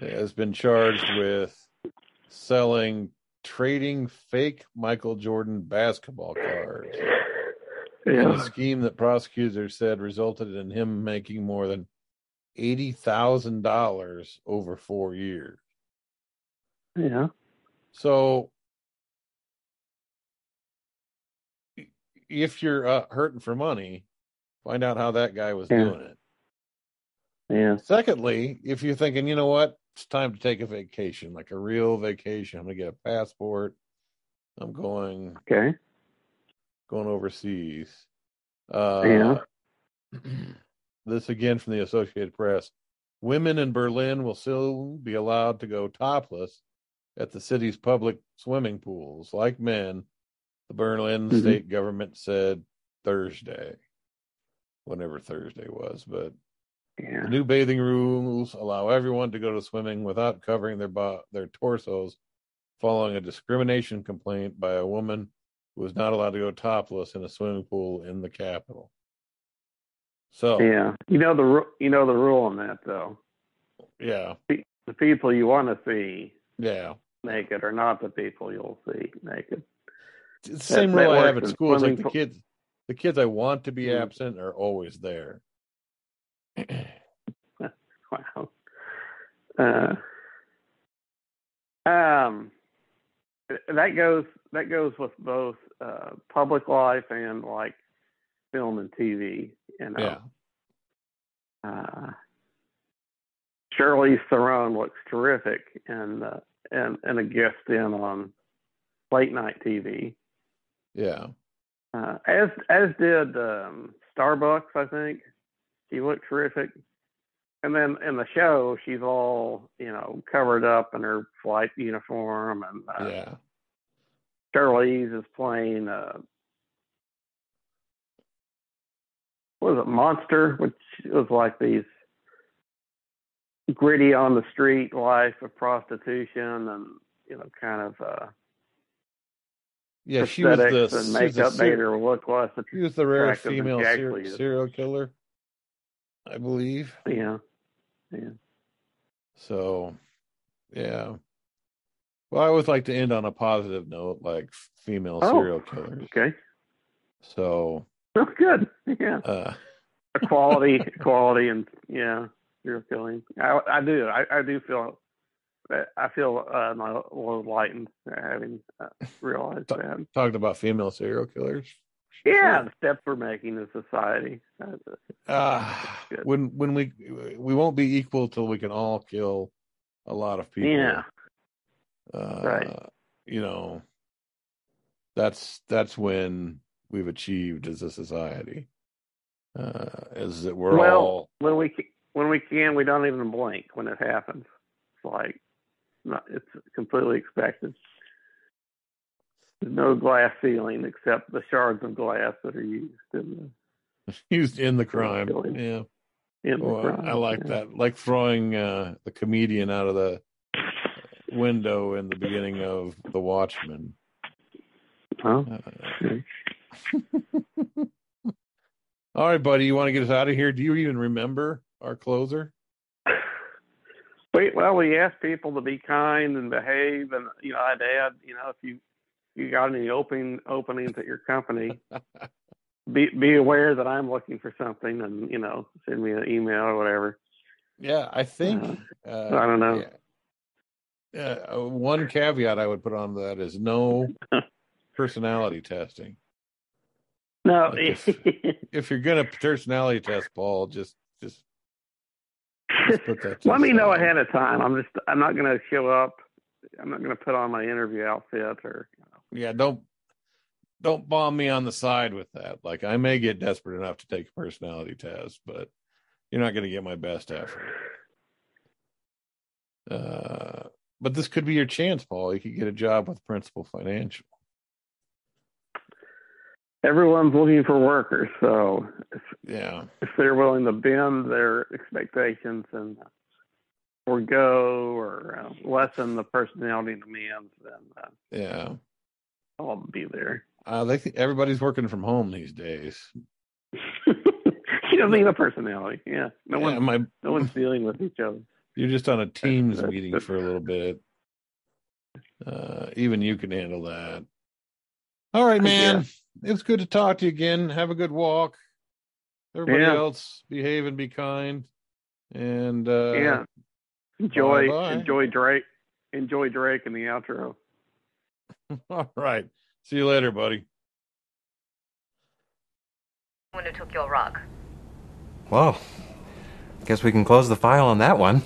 Speaker 4: has been charged with selling trading fake Michael Jordan basketball cards in a scheme that prosecutors said resulted in him making more than $80,000 over four years.
Speaker 5: yeah,
Speaker 4: So if you're uh, hurting for money, find out how that guy was
Speaker 5: Yeah.
Speaker 4: doing it.
Speaker 5: yeah,
Speaker 4: Secondly, if you're thinking, you know what, it's time to take a vacation, like a real vacation. I'm gonna get a passport. I'm going
Speaker 5: okay,
Speaker 4: going overseas. Uh,
Speaker 5: Yeah.
Speaker 4: this again from the Associated Press. Women in Berlin will soon be allowed to go topless at the city's public swimming pools, like men. The Berlin
Speaker 5: Mhm.
Speaker 4: state government said Thursday, whenever Thursday was, but
Speaker 5: yeah,
Speaker 4: the new bathing rules allow everyone to go to swimming without covering their bo- their torsos, following a discrimination complaint by a woman who was not allowed to go topless in a swimming pool in the capital. So,
Speaker 5: yeah. You know the ru- you know the rule on that though.
Speaker 4: yeah,
Speaker 5: The people you want to see
Speaker 4: yeah.
Speaker 5: naked are not the people you'll see naked.
Speaker 4: It's the same
Speaker 5: that
Speaker 4: rule I have at school. It's like the kids, the kids I want to be
Speaker 5: Mhm.
Speaker 4: absent are always there.
Speaker 5: Wow. Uh, Um, that goes that goes with both uh, public life and like film and TV. You know,
Speaker 4: Yeah.
Speaker 5: uh, Charlize Theron looks terrific and uh, and and a guest in on late night TV.
Speaker 4: Yeah.
Speaker 5: Uh, as as did um, Starbucks, I think. She looked terrific. And then in the show, she's all you know covered up in her flight uniform, and uh,
Speaker 4: Yeah.
Speaker 5: Charlize is playing uh, what was it, Monster, which was like these gritty on the street life of prostitution, and you know, kind of uh,
Speaker 4: Yeah. She was the,
Speaker 5: and
Speaker 4: she was the
Speaker 5: made her look less
Speaker 4: She was the rare female serial killer, I believe.
Speaker 5: Yeah, yeah.
Speaker 4: So, yeah. Well, I always like to end on a positive note, like female
Speaker 5: Oh.
Speaker 4: serial killers.
Speaker 5: Okay.
Speaker 4: So,
Speaker 5: Oh, good. Yeah.
Speaker 4: uh,
Speaker 5: Equality, equality, and yeah, serial killing. I, I do. I, I do feel. I feel uh, a little enlightened having uh, realized that.
Speaker 4: talked about female serial killers.
Speaker 5: Yeah, the steps we're making in society. Uh,
Speaker 4: when when we we won't be equal till we can all kill a lot of people.
Speaker 5: Yeah.
Speaker 4: Uh,
Speaker 5: Right.
Speaker 4: You know, that's that's when we've achieved as a society. Uh, is that we're
Speaker 5: well,
Speaker 4: all
Speaker 5: when we when we can, we don't even blink when it happens. It's like not, it's completely expected. There's no glass ceiling except the shards of glass that are used in the
Speaker 4: used in the crime.
Speaker 5: killing.
Speaker 4: Yeah.
Speaker 5: in the
Speaker 4: Oh, I-
Speaker 5: crime.
Speaker 4: I like
Speaker 5: yeah.
Speaker 4: that. Like throwing uh, the comedian out of the window in the beginning of The Watchmen.
Speaker 5: Huh?
Speaker 4: Uh, all right, buddy. You want to get us out of here? Do you even remember our closer?
Speaker 5: Wait, well, we ask people to be kind and behave, and you know, I'd add, you know, if you you got any open openings at your company, be be aware that I'm looking for something, and you know, send me an email or whatever.
Speaker 4: Yeah, I think.
Speaker 5: Uh,
Speaker 4: Uh,
Speaker 5: I don't know.
Speaker 4: Yeah. Uh, one caveat I would put on that is no personality testing.
Speaker 5: No,
Speaker 4: Like If you're gonna personality test Paul, just just put that. to
Speaker 5: let me know ahead of time. I'm just I'm not going to show up. I'm not going to put on my interview outfit or.
Speaker 4: Yeah don't don't bomb me on the side with that. Like i may get desperate enough to take a personality test but you're not going to get my best effort. Uh but this could be your chance paul. You could get a job with principal financial.
Speaker 5: Everyone's looking for workers, so if,
Speaker 4: yeah.
Speaker 5: if they're willing to bend their expectations and forego or uh, lessen the personality demands, then uh,
Speaker 4: yeah
Speaker 5: I'll be there.
Speaker 4: uh they think everybody's working from home these days
Speaker 5: you don't need a personality. Yeah, no
Speaker 4: Yeah,
Speaker 5: one,
Speaker 4: my,
Speaker 5: no one's dealing with each other.
Speaker 4: you're just on a teams
Speaker 5: that's-
Speaker 4: meeting
Speaker 5: that's-
Speaker 4: for a little bit uh even you can handle that all right man it's good to talk to you again have a good walk everybody
Speaker 5: Yeah.
Speaker 4: else behave and be kind and uh
Speaker 5: yeah, enjoy
Speaker 4: bye-bye.
Speaker 5: enjoy Drake, enjoy Drake in the outro.
Speaker 4: all right see you later buddy
Speaker 9: When who took your rug?
Speaker 10: Well, guess we can close the file on that one.